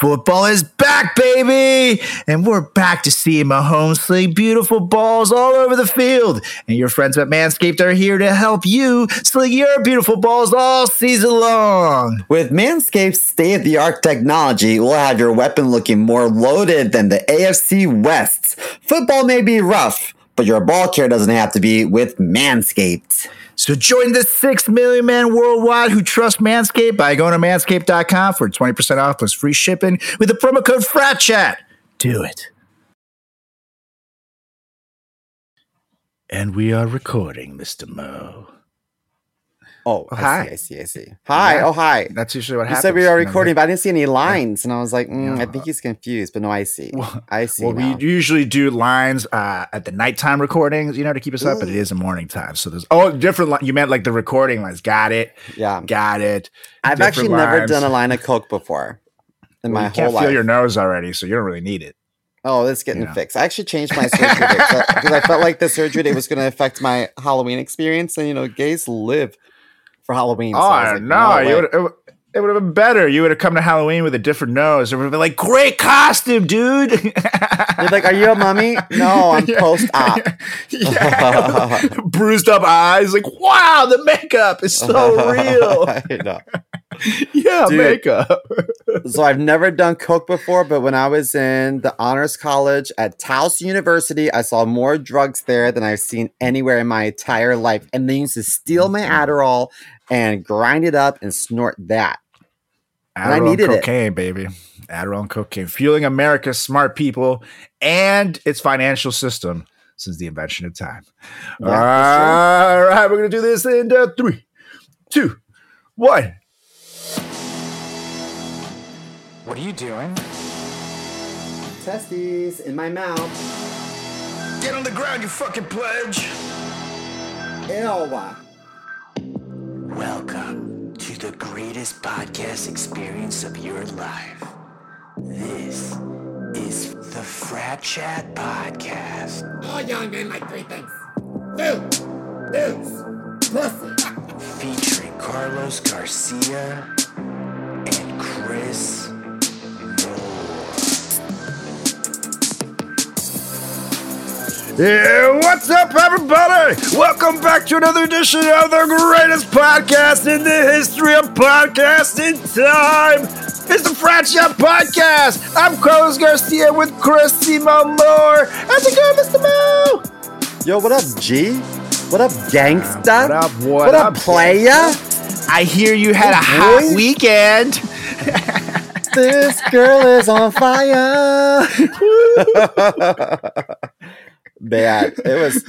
Football is back, baby! And we're back to see Mahomes sling beautiful balls all over the field. And your friends at Manscaped are here to help you sling your beautiful balls all season long. With Manscaped's state of the art technology, we'll have your weapon looking more loaded than the AFC West's. Football may be rough, but your ball care doesn't have to be with Manscaped. So join the 6 million men worldwide who trust Manscaped by going to manscaped.com for 20% off plus free shipping with the promo code FRATCHAT. Do it. And we are recording, Mr. Mo. Oh, Oh, I hi. see, I see, I see. Hi, Yeah. oh, hi. That's usually what You happens. said we are recording, but I didn't see any lines, and I was like, mm, I think he's confused. But no, I see. Well- I see. Well, now. we usually do lines uh, at the nighttime recordings, you know, to keep us up, but it is a morning time. So there's oh, different. Li- you meant like the recording lines. Got it. yeah, Got it. I've different actually never done a line of coke before in Well, my you can't whole feel your nose already, so you don't really need it. Oh, it's getting Yeah. fixed. I actually changed my surgery because I felt like the surgery date was going to affect my Halloween experience, and you know, gays live for Halloween. so oh like, no, way. you would. It, would- it would have been better. You would have come to Halloween with a different nose. It would have been like, great costume, dude. You're like, are you a mummy? No, I'm Yeah. post-op. yeah. Bruised up eyes. Like, wow, the makeup is so real. Yeah, Dude. makeup. So I've never done coke before, but when I was in the honors college at Towson University, I saw more drugs there than I've seen anywhere in my entire life. And they used to steal my mm-hmm. Adderall and grind it up and snort that. And I Adderall needed and it. cocaine, baby. Adderall and cocaine, fueling America's smart people and its financial system since the invention of time. Yeah, that's All right, we're gonna do this in uh, three, two, one. What are you doing? Testes in my mouth. Get on the ground, you fucking pledge. Ew. Welcome to the greatest podcast experience of your life. This is the Frat Chat Podcast, All young men like three things. Food, booze, pussy. featuring Carlos Garcia Yeah, what's up, everybody? Welcome back to another edition of the greatest podcast in the history of podcasting time. It's the Frat Chat Podcast. I'm Carlos Garcia with Chris Simo Moore. How's it going, Mr. Mo? Yo, what up, G? What up, gangsta? What up, what What up, up, playa? I hear you had a Hey, hot weekend. this girl is on fire. Bad. It was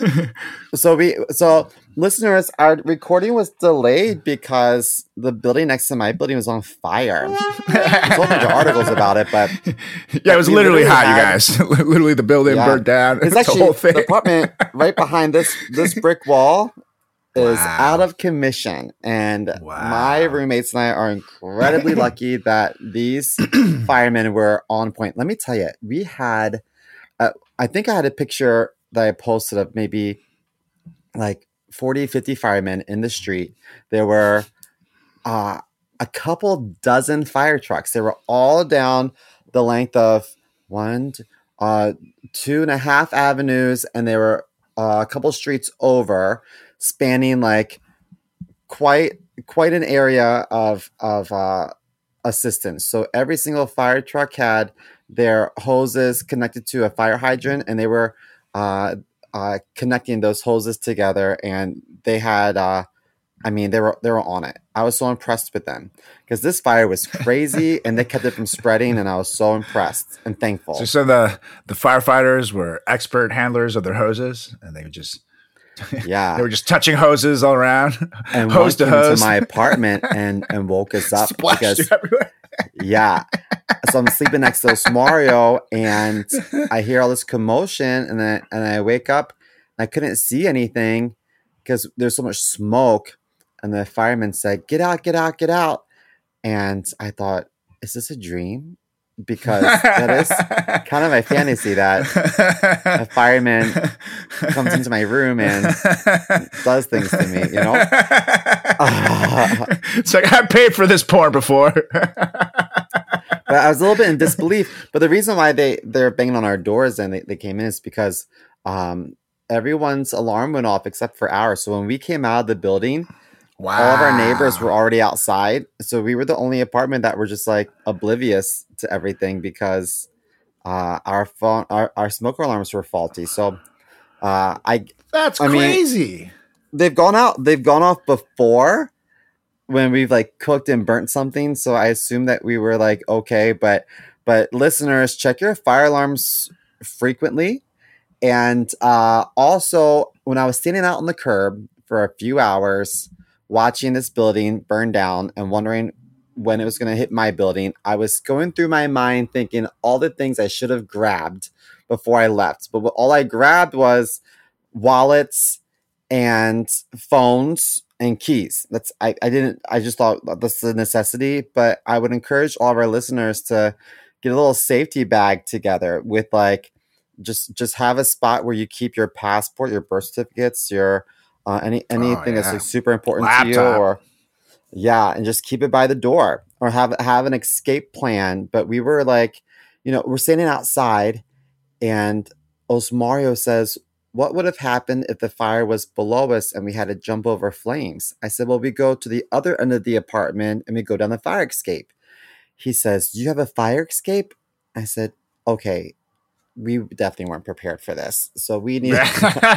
so we so listeners, our recording was delayed because the building next to my building was on fire. There's all kinds of articles about it, but Yeah, it was literally literally hot, you guys. literally, the building Yeah. burnt down. it's the actually whole thing. the apartment right behind this this brick wall is Wow. out of commission and my roommates and I are incredibly lucky that these firemen were on point. Let me tell you, we had uh, I think I had a picture that I posted of maybe like 40 50 firemen in the street. There were uh, a couple dozen fire trucks. They were all down the length of one, uh, two and a half avenues, and they were uh, a couple streets over, spanning like quite quite an area of of uh, assistance. So every single fire truck had their hoses connected to a fire hydrant, and they were uh, uh, connecting those hoses together, and they had. Uh, I mean, they were they were on it. I was so impressed with them because this fire was crazy, and they kept it from spreading, and I was so impressed and thankful. So, so the the firefighters were expert handlers of their hoses, and they would just yeah, they were just touching hoses all around, and hose to hose. into my apartment and and woke us up Splashed because everywhere. Yeah. So I'm sleeping next to Osmario, and I hear all this commotion, and then and I wake up, and I couldn't see anything because there's so much smoke. And the fireman said, "Get out! Get out! Get out!" And I thought, "Is this a dream?" Because that is kind of my fantasy that a fireman comes into my room and does things to me. You know? it's like I paid for this porn before. but I was a little bit in disbelief. But the reason why they they're banging on our doors and they, they came in is because um, everyone's alarm went off except for ours. So when we came out of the building, Wow. all of our neighbors were already outside. So we were the only apartment that were just like oblivious to everything because uh, our phone our, our smoker alarms were faulty. So uh, I That's I mean- crazy. they've gone out they've gone off before when we've like cooked and burnt something so i assume that we were like okay but but listeners check your fire alarms frequently and uh also when i was standing out on the curb for a few hours watching this building burn down and wondering when it was going to hit my building i was going through my mind thinking all the things i should have grabbed before i left but all i grabbed was wallets and phones and keys. That's I, I didn't I just thought this is a necessity, but I would encourage all of our listeners to get a little safety bag together with like just just have a spot where you keep your passport, your birth certificates, your uh, any anything that's yeah. like super important to you or yeah, and just keep it by the door or have have an escape plan. But we were like, you know, we're standing outside and Osmario says, What would have happened if the fire was below us and we had to jump over flames? I said, Well, we go to the other end of the apartment and we go down the fire escape. He says, Do you have a fire escape? I said, Okay, we definitely weren't prepared for this. So we need,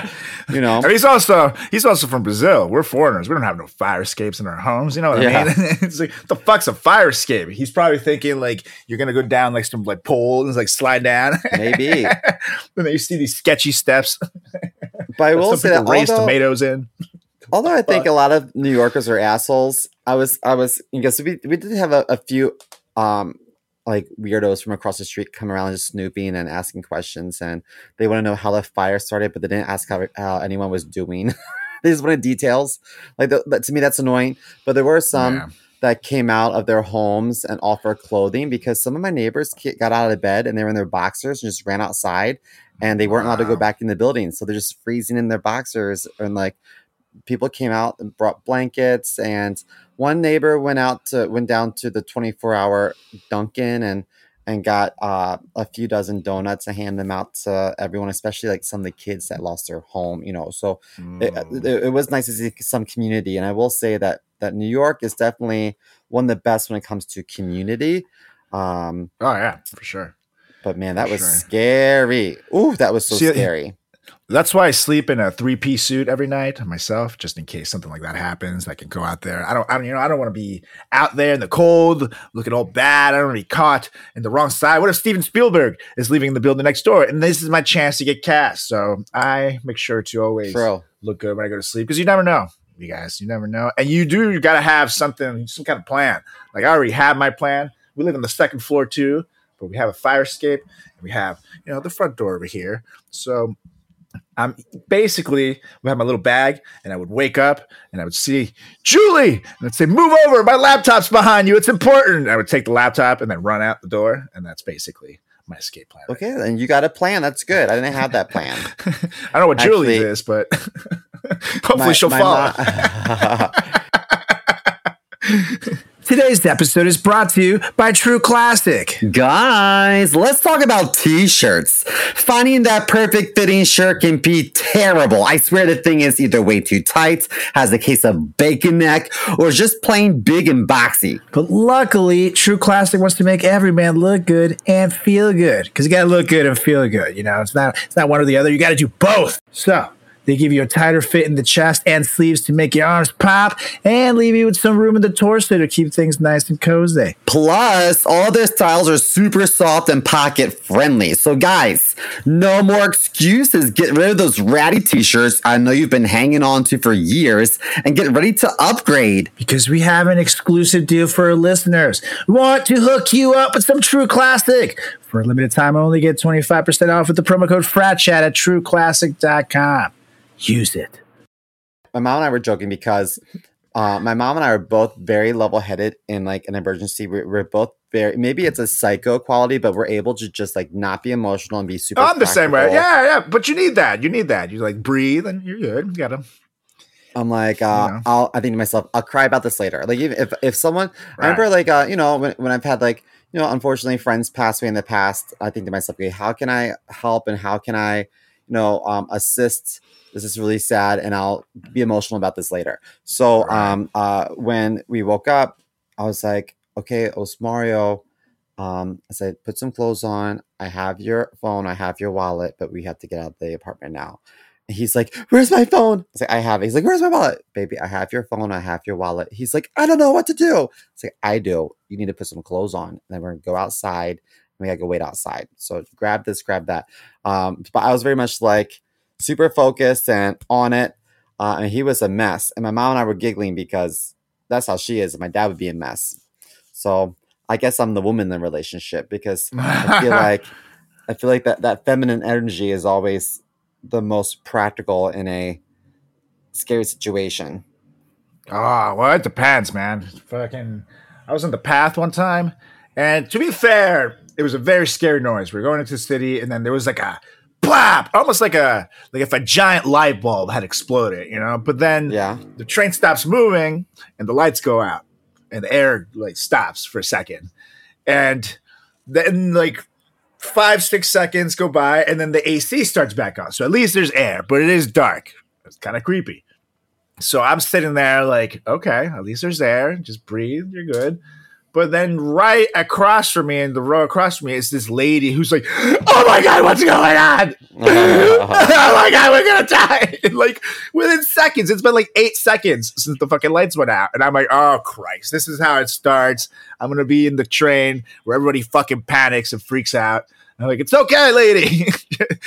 you know, And he's also he's also from Brazil. We're foreigners. We don't have no fire escapes in our homes. You know what Yeah. I mean? it's like the fuck's a fire escape? He's probably thinking like you're gonna go down like some like pole and like slide down. maybe. and then you see these sketchy steps. But I will say that raise although, tomatoes in. although I think a lot of New Yorkers are assholes, I was I was because we we did have a, a few um like weirdos from across the street come around just snooping and asking questions and they want to know how the fire started, but they didn't ask how, how anyone was doing. they just wanted details. Like the, to me, that's annoying. But there were some Yeah. that came out of their homes and offered clothing because some of my neighbors got out of bed and they were in their boxers and just ran outside and they weren't allowed to go back in the building. So they're just freezing in their boxers and like people came out and brought blankets and one neighbor went out to went down to the 24 hour Dunkin' and and got uh, a few dozen donuts and hand them out to everyone, especially like some of the kids that lost their home. You know, so it, Mm. it, it was nice to see some community and i will say that that new york is definitely one of the best when it comes to community um oh yeah, for sure. but man that was Sure. scary Ooh, that was so See, scary That's why I sleep in a three piece suit every night myself, just in case something like that happens. I can go out there. I don't, I don't, you know, I don't want to be out there in the cold, looking all bad. I don't want to be caught in the wrong side. What if Steven Spielberg is leaving the building next door, and this is my chance to get cast? So I make sure to always look good when I go to sleep because you never know, you guys. You never know, and you do. You got to have something, some kind of plan. Like I already have my plan. We live on the second floor too, but we have a fire escape. And we have, you know, the front door over here. So I'm basically we have my little bag, and I would wake up and I would see Julie, and I'd say, "Move over, my laptop's behind you. It's important." I would take the laptop and then run out the door, and that's basically my escape plan. okay then you got a plan that's good i didn't have that plan I don't know what Actually- is, but hopefully My- she'll my follow. mo- Today's episode is brought to you by True Classic. Guys, let's talk about t-shirts. Finding that perfect fitting shirt can be terrible. I swear the thing is either way too tight, has a case of bacon neck, or just plain big and boxy. But luckily, True Classic wants to make every man look good and feel good. Because you gotta look good and feel good. You know, it's not it's not one or the other. You gotta do both. So they give you a tighter fit in the chest and sleeves to make your arms pop and leave you with some room in the torso to keep things nice and cozy. Plus, all their styles are super soft and pocket friendly. So, guys, no more excuses. Get rid of those ratty t shirts I know you've been hanging on to for years and get ready to upgrade. Because we have an exclusive deal for our listeners. We want to hook you up with some True Classic. For a limited time only, get 25% off with the promo code FRATCHAT at trueclassic.com. Use it. my mom and I were joking because uh, my mom and I are both very level headed in like an emergency. We're, we're both very maybe it's a psycho quality, but we're able to just like not be emotional and be super. I'm the same way. Yeah, yeah. But you need that. You need that. You like breathe and you're good. You got to. I'm like, uh, Yeah. I'll I think to myself, I'll cry about this later. Like even if if someone, I remember like uh, you know when when I've had like you know, unfortunately, friends pass away in the past. I think to myself, okay, how can I help and how can I, you know, um, assist? This is really sad, and I'll be emotional about this later. So, um, uh, when we woke up, I was like, okay, Osmario. Um, I said, put some clothes on. I have your phone. I have your wallet, but we have to get out of the apartment now. And he's like, Where's my phone? I say, I have it. He's like, Where's my wallet? Baby, I have your phone. I have your wallet. He's like, I don't know what to do. It's like, I do. You need to put some clothes on. And then we're gonna go outside. And we gotta go wait outside. So grab this, grab that. Um, but I was very much like super focused and on it. Uh, and he was a mess. And my mom and I were giggling because that's how she is. My dad would be a mess. So I guess I'm the woman in the relationship because I feel like I feel like that that feminine energy is always the most practical in a scary situation. Oh, well, it depends, man. Fucking, I was on the path one time, and to be fair, it was a very scary noise. We are going into the city, and then there was like a blap, almost like a like if a giant light bulb had exploded, you know. But then Yeah. the train stops moving, and the lights go out, and the air like stops for a second, and then like five six seconds go by, and then the AC starts back on. So at least there's air, but it is dark. It's kind of creepy. So I'm sitting there like, okay, at least there's air. Just breathe, you're good. But then right across from me, in the row across from me, is this lady who's like, "Oh my god, what's going on? Uh-huh. oh my god, we're gonna die!" And like within seconds, it's been like eight seconds since the fucking lights went out, and I'm like, "Oh Christ, this is how it starts." I'm gonna be in the train where everybody fucking panics and freaks out. I'm like, "It's okay, lady.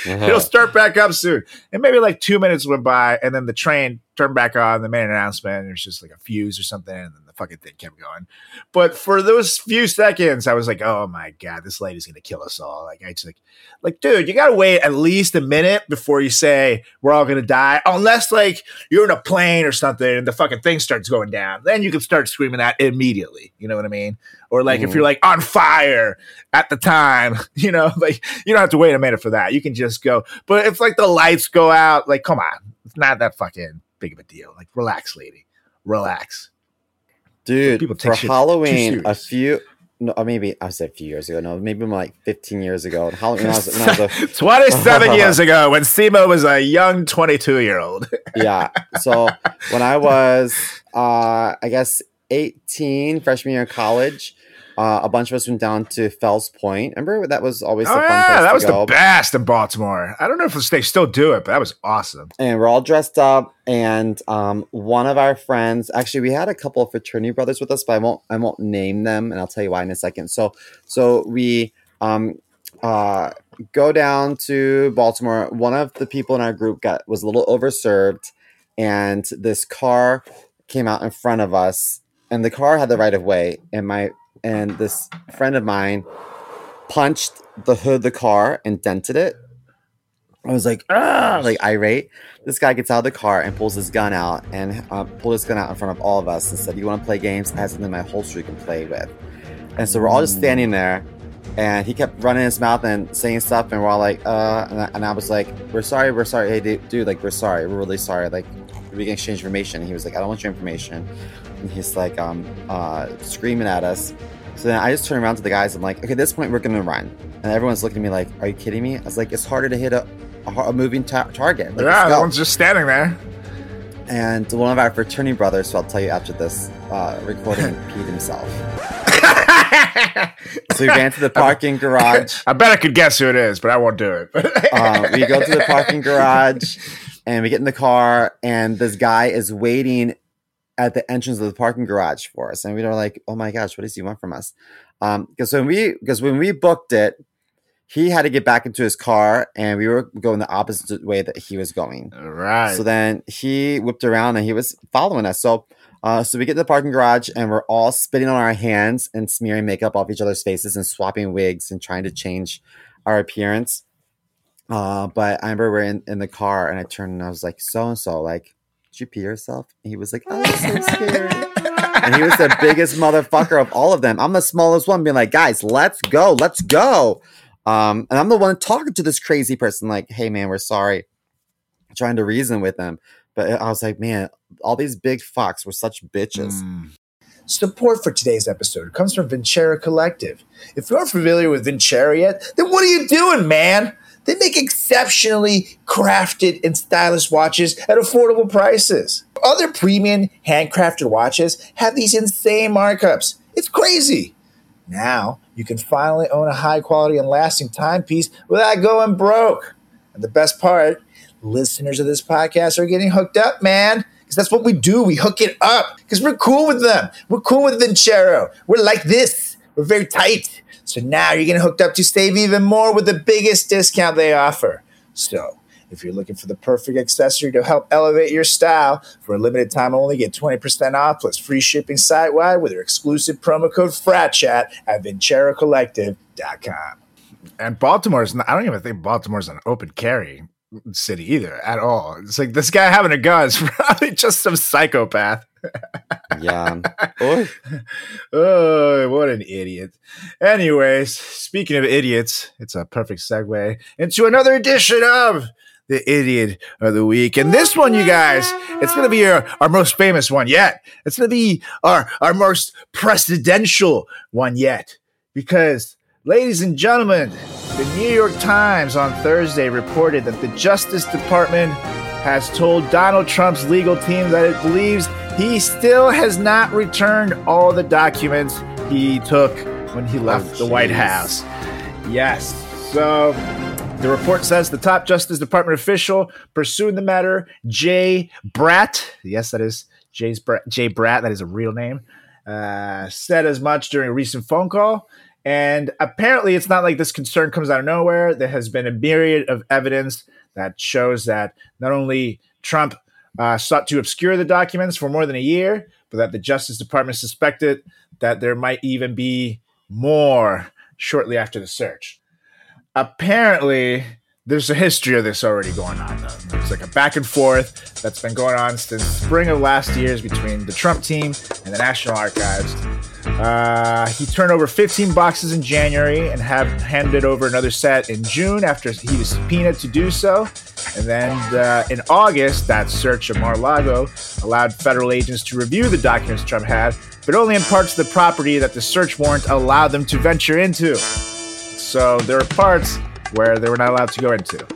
Uh-huh. It'll start back up soon." And maybe like two minutes went by, and then the train turned back on. The main announcement, and there's just like a fuse or something, and then the fucking thing kept going. But for those few seconds, I was like, "Oh my god, this lady's gonna kill us all!" Like I just like, like, dude, you gotta wait at least a minute before you say we're all gonna die, unless like you're in a plane or something, and the fucking thing starts going down. Then you can start screaming that immediately. You know what I mean? Or like if Mhm. you're like on fire at the time, you know, like you don't have to wait a minute for that. You can just go. But if like the lights go out, like come on, it's not that fucking big of a deal. Like relax, lady, relax. Dude, People for Halloween, a few, no, maybe I said a few years ago. No, maybe like 15 years ago. Halloween, when I was, when I was a, 27 years ago when Simo was a young 22 year old. yeah. So when I was, uh, I guess, 18, freshman year of college, uh, a bunch of us went down to Fells Point. Remember that was always Oh, the fun yeah, that was go. the best in Baltimore. I don't know if they still do it, but that was awesome. and we're all dressed up and um, one of our friends actually we had a couple of fraternity brothers with us but i won't i won't name them and i'll tell you why in a second so so we um uh go down to baltimore one of the people in our group got was a little overserved and this car came out in front of us and the car had the right of way and my and this friend of mine punched the hood of the car and dented it I was like, ah, like irate. This guy gets out of the car and pulls his gun out and uh, pulled his gun out in front of all of us and said, "You want to play games? I have something in my holster you can play with." And so we're all just standing there, and he kept running his mouth and saying stuff, and we're all like, "Uh," and I, and I was like, "We're sorry, we're sorry, hey dude, dude, like we're sorry, we're really sorry, like we can exchange information." And he was like, "I don't want your information," and he's like, um, uh, screaming at us. So then I just turn around to the guys. I'm like, "Okay, at this point, we're gonna run." And everyone's looking at me like, "Are you kidding me?" I was like, "It's harder to hit a." A, a moving ta- target. Like, yeah, that one's just standing there. And one of our fraternity brothers, so I'll tell you after this uh, recording, peed himself. So we ran to the parking garage. I bet I could guess who it is, but I won't do it. Uh, we go to the parking garage and we get in the car, and this guy is waiting at the entrance of the parking garage for us. And we were like, oh my gosh, what does he want from us? Um, Because when we because when we booked it, he had to get back into his car, and we were going the opposite way that he was going. right. So then he whipped around and he was following us. So uh, so we get to the parking garage and we're all spitting on our hands and smearing makeup off each other's faces and swapping wigs and trying to change our appearance. Uh, but I remember we're in, in the car and I turned and I was like, so and so, like, did you pee yourself? And he was like, oh, I'm so scared. and he was the biggest motherfucker of all of them. I'm the smallest one, being like, guys, let's go, let's go. Um, and I'm the one talking to this crazy person, like, hey man, we're sorry, trying to reason with them. But I was like, man, all these big fucks were such bitches. Mm. Support for today's episode comes from Vincero Collective. If you aren't familiar with Vincero yet, then what are you doing, man? They make exceptionally crafted and stylish watches at affordable prices. Other premium handcrafted watches have these insane markups. It's crazy. Now you can finally own a high quality and lasting timepiece without going broke. And the best part, listeners of this podcast are getting hooked up, man. Because that's what we do. We hook it up because we're cool with them. We're cool with Vincero. We're like this. We're very tight. So now you're getting hooked up to save even more with the biggest discount they offer. So if you're looking for the perfect accessory to help elevate your style, for a limited time only, get 20% off plus free shipping site wide with your exclusive promo code FRATCHAT at VinceroCollective.com. And Baltimore's not, I don't even think Baltimore's an open carry city either at all. It's like this guy having a gun is probably just some psychopath. Yeah. Oy. oh, what an idiot. Anyways, speaking of idiots, it's a perfect segue into another edition of the idiot of the week. And this one, you guys, it's going to be our, our most famous one yet. It's going to be our, our most presidential one yet. Because, ladies and gentlemen, the New York Times on Thursday reported that the Justice Department has told Donald Trump's legal team that it believes he still has not returned all the documents he took when he left Oh, the White. House. Yes. So the report says the top Justice Department official pursuing the matter, Jay Bratt, yes, that is Jay's Bra- Jay Bratt, that is a real name, uh, said as much during a recent phone call. And apparently, it's not like this concern comes out of nowhere. There has been a myriad of evidence that shows that not only Trump uh, sought to obscure the documents for more than a year, but that the Justice Department suspected that there might even be more shortly after the search. Apparently, there's a history of this already going on. There's like a back and forth that's been going on since spring of last year between the Trump team and the National Archives. Uh, he turned over 15 boxes in January and have handed over another set in June after he was subpoenaed to do so. And then uh, in August, that search of Mar-a-Lago allowed federal agents to review the documents Trump had, but only in parts of the property that the search warrant allowed them to venture into. So there are parts where they were not allowed to go into.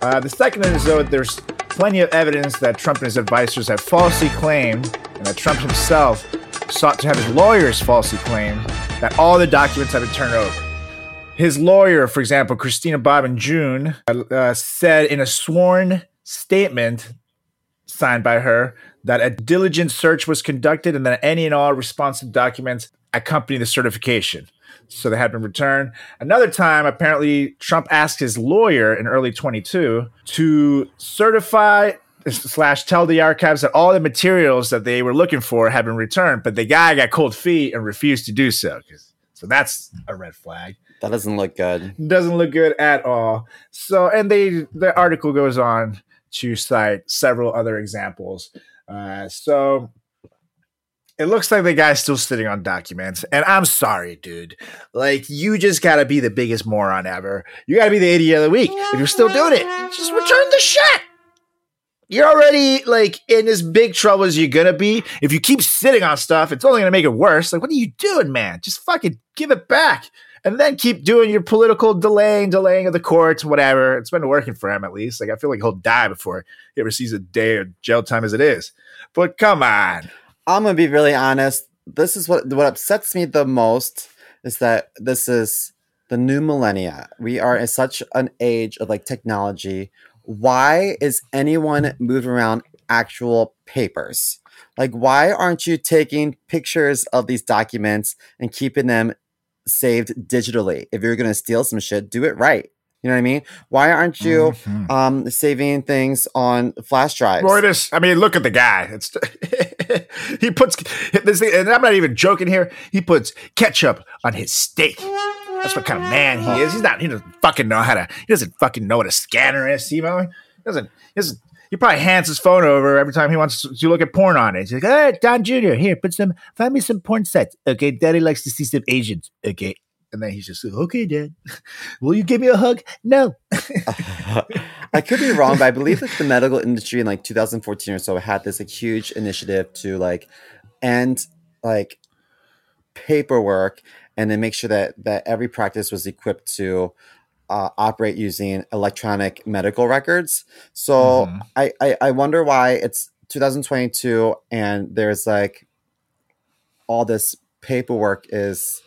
Uh, the second is though there's plenty of evidence that Trump and his advisors have falsely claimed, and that Trump himself sought to have his lawyers falsely claim that all the documents have been turned over. His lawyer, for example, Christina Bobb June, uh, said in a sworn statement signed by her that a diligent search was conducted and that any and all responsive documents accompany the certification. So they had been returned. Another time, apparently, Trump asked his lawyer in early 22 to certify slash tell the archives that all the materials that they were looking for had been returned, but the guy got cold feet and refused to do so. So that's a red flag That doesn't look good. doesn't look good at all. So, and they the article goes on to cite several other examples. Uh, so, it looks like the guy's still sitting on documents, and I'm sorry, dude. Like, you just gotta be the biggest moron ever. You gotta be the idiot of the week if you're still doing it. Just return the shit. You're already like in as big trouble as you're gonna be. If you keep sitting on stuff, it's only gonna make it worse. Like, what are you doing, man? Just fucking give it back and then keep doing your political delaying, delaying of the courts, whatever. It's been working for him at least. Like I feel like he'll die before he ever sees a day of jail time as it is. But come on, I'm gonna be really honest. This is what what upsets me the most is that this is the new millennia. We are in such an age of like technology. Why is anyone moving around actual papers? Like, why aren't you taking pictures of these documents and keeping them saved digitally? If you're gonna steal some shit, do it right. You know what I mean? Why aren't you Mhm. um saving things on flash drives? This. I mean, look at the guy. It's he puts this, thing, and I'm not even joking here. He puts ketchup on his steak. That's what kind of man he is. He's not. He doesn't fucking know how to. He doesn't fucking know what a scanner is. Simo. He doesn't. He doesn't. He probably hands his phone over every time he wants to look at porn on it. He's like, "Hey, Don Jr., here, put some, find me some porn sets, Okay, Daddy likes to see some Asians. Okay." And then he's just like, okay, Dad. Will you give me a hug? No. I could be wrong, but I believe that the medical industry in like 2014 or so had this like huge initiative to like end like paperwork and then make sure that that every practice was equipped to uh, operate using electronic medical records. So Mhm. I, I I wonder why it's 2022 and there's like all this paperwork is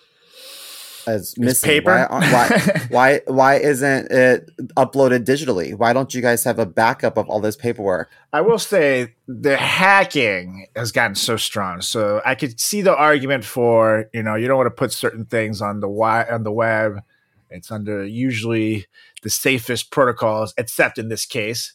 as missing. paper? Why, why why why isn't it uploaded digitally? Why don't you guys have a backup of all this paperwork? I will say the hacking has gotten so strong. So I could see the argument for you know you don't want to put certain things on the wi- on the web. It's under usually the safest protocols, except in this case.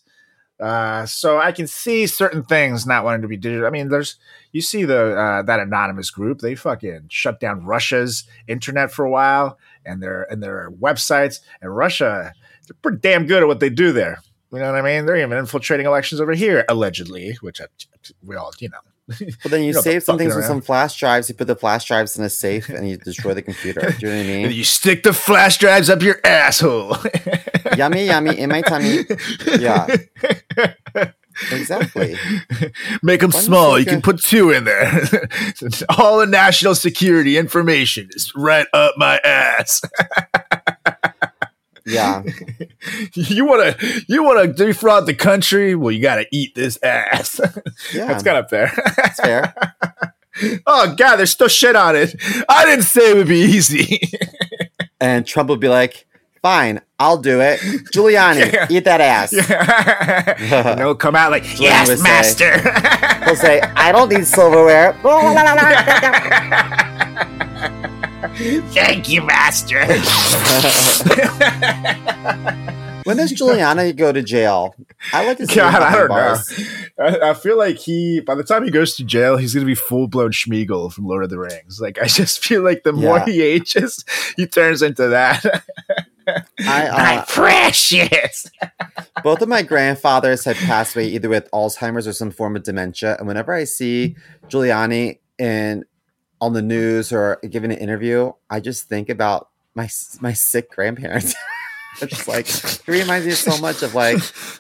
Uh, so I can see certain things not wanting to be digital. I mean, there's you see the uh, that anonymous group. They fucking shut down Russia's internet for a while and their and their websites. And Russia, they're pretty damn good at what they do there. You know what I mean? They're even infiltrating elections over here, allegedly, which I, we all, you know. But then you You know, save some things with some flash drives. You put the flash drives in a safe and you destroy the computer. Do you know what I And mean? you stick the flash drives up your asshole. yummy, yummy in my tummy. Yeah, exactly. Make them small. You can put two in there. All the national security information is right up my ass. Yeah, you want to you want to defraud the country? Well, you got to eat this ass. yeah. That's kind of fair. That's fair. oh God, there's still shit on it. I didn't say it would be easy. And Trump would be like, "Fine, I'll do it." Giuliani, Yeah. eat that ass. and they'll come out like, yes, say. master. He'll say, "I don't need silverware." Thank you, master. when does Giuliani go to jail? I like to see God, I don't bars. know. I, I feel like he, by the time he goes to jail, he's gonna be full blown Sméagol from Lord of the Rings. Like I just feel like the more Yeah. he ages, he turns into that. I, My uh, precious. both of my grandfathers had passed away either with Alzheimer's or some form of dementia, and whenever I see Giuliani in on the news or giving an interview, I just think about my my sick grandparents. It's like it reminds me so much of like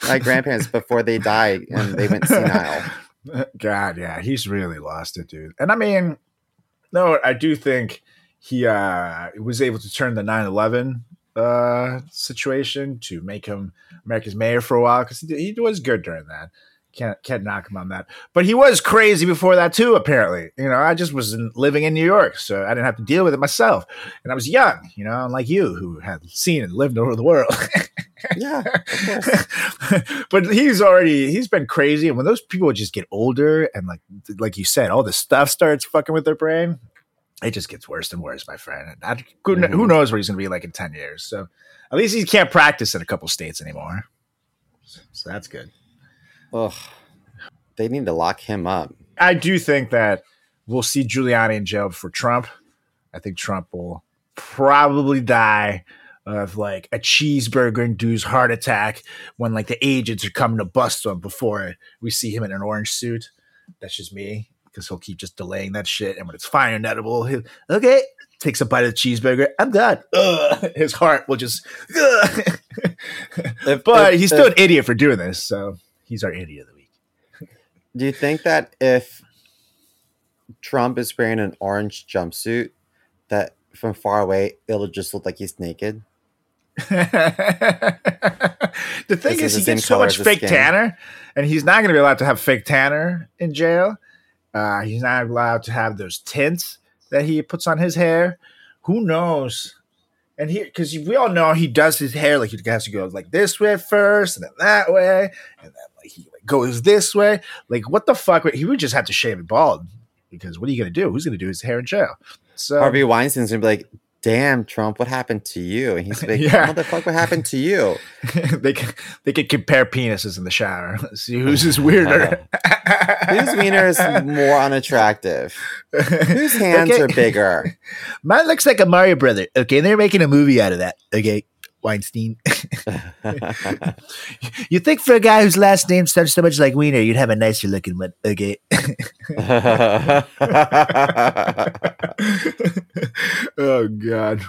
my grandparents before they died and they went senile. God, yeah, he's really lost it, dude. And I mean, no, I do think he uh was able to turn the 9-11 uh situation to make him America's mayor for a while because he, he was good during that. Can't can't knock him on that. But he was crazy before that too, apparently. You know, I just was in, living in New York, so I didn't have to deal with it myself. And I was young, you know, unlike you who had seen and lived over the world. Yeah, but he's already he's been crazy and when those people just get older and like like you said all this stuff starts fucking with their brain it just gets worse and worse my friend and I, who, who mm. knows what he's going to be like in 10 years so at least he can't practice in a couple states anymore so that's good Ugh. They need to lock him up. i do think that we'll see giuliani in jail for trump i think trump will probably die of like a cheeseburger induced heart attack when like the agents are coming to bust him before we see him in an orange suit. That's just me because he'll keep just delaying that shit. And when it's fine and edible, he'll okay, takes a bite of the cheeseburger. I'm done. Ugh. His heart will just. If- but if- he's still if- an idiot for doing this, so he's our idiot of the week. Do you think that if Trump is wearing an orange jumpsuit, that from far away it'll just look like he's naked? the thing Is is, he gets so much fake skin? tanner, and he's not going to be allowed to have fake tanner in jail. Uh, he's not allowed to have those tints that he puts on his hair. Who knows? And he, because we all know he does his hair like he has to go like this way first, and then that way, and then like he like, goes this way. Like what the fuck? He would just have to shave it bald because what are you to do? Who's to do his hair in jail? So Harvey Weinstein's gonna be like, "Damn, Trump, what happened to you?" And he's like, Yeah. "Motherfucker, what happened to you?" they can they could compare penises in the shower. See who's is weirder. Whose wiener is more unattractive? Whose hands Okay. are bigger? Mine looks like a Mario brother. Okay, they're making a movie out of that. Okay, Weinstein. you think for a guy whose last name sounds so much like Wiener, you'd have a nicer looking one. Okay. oh God.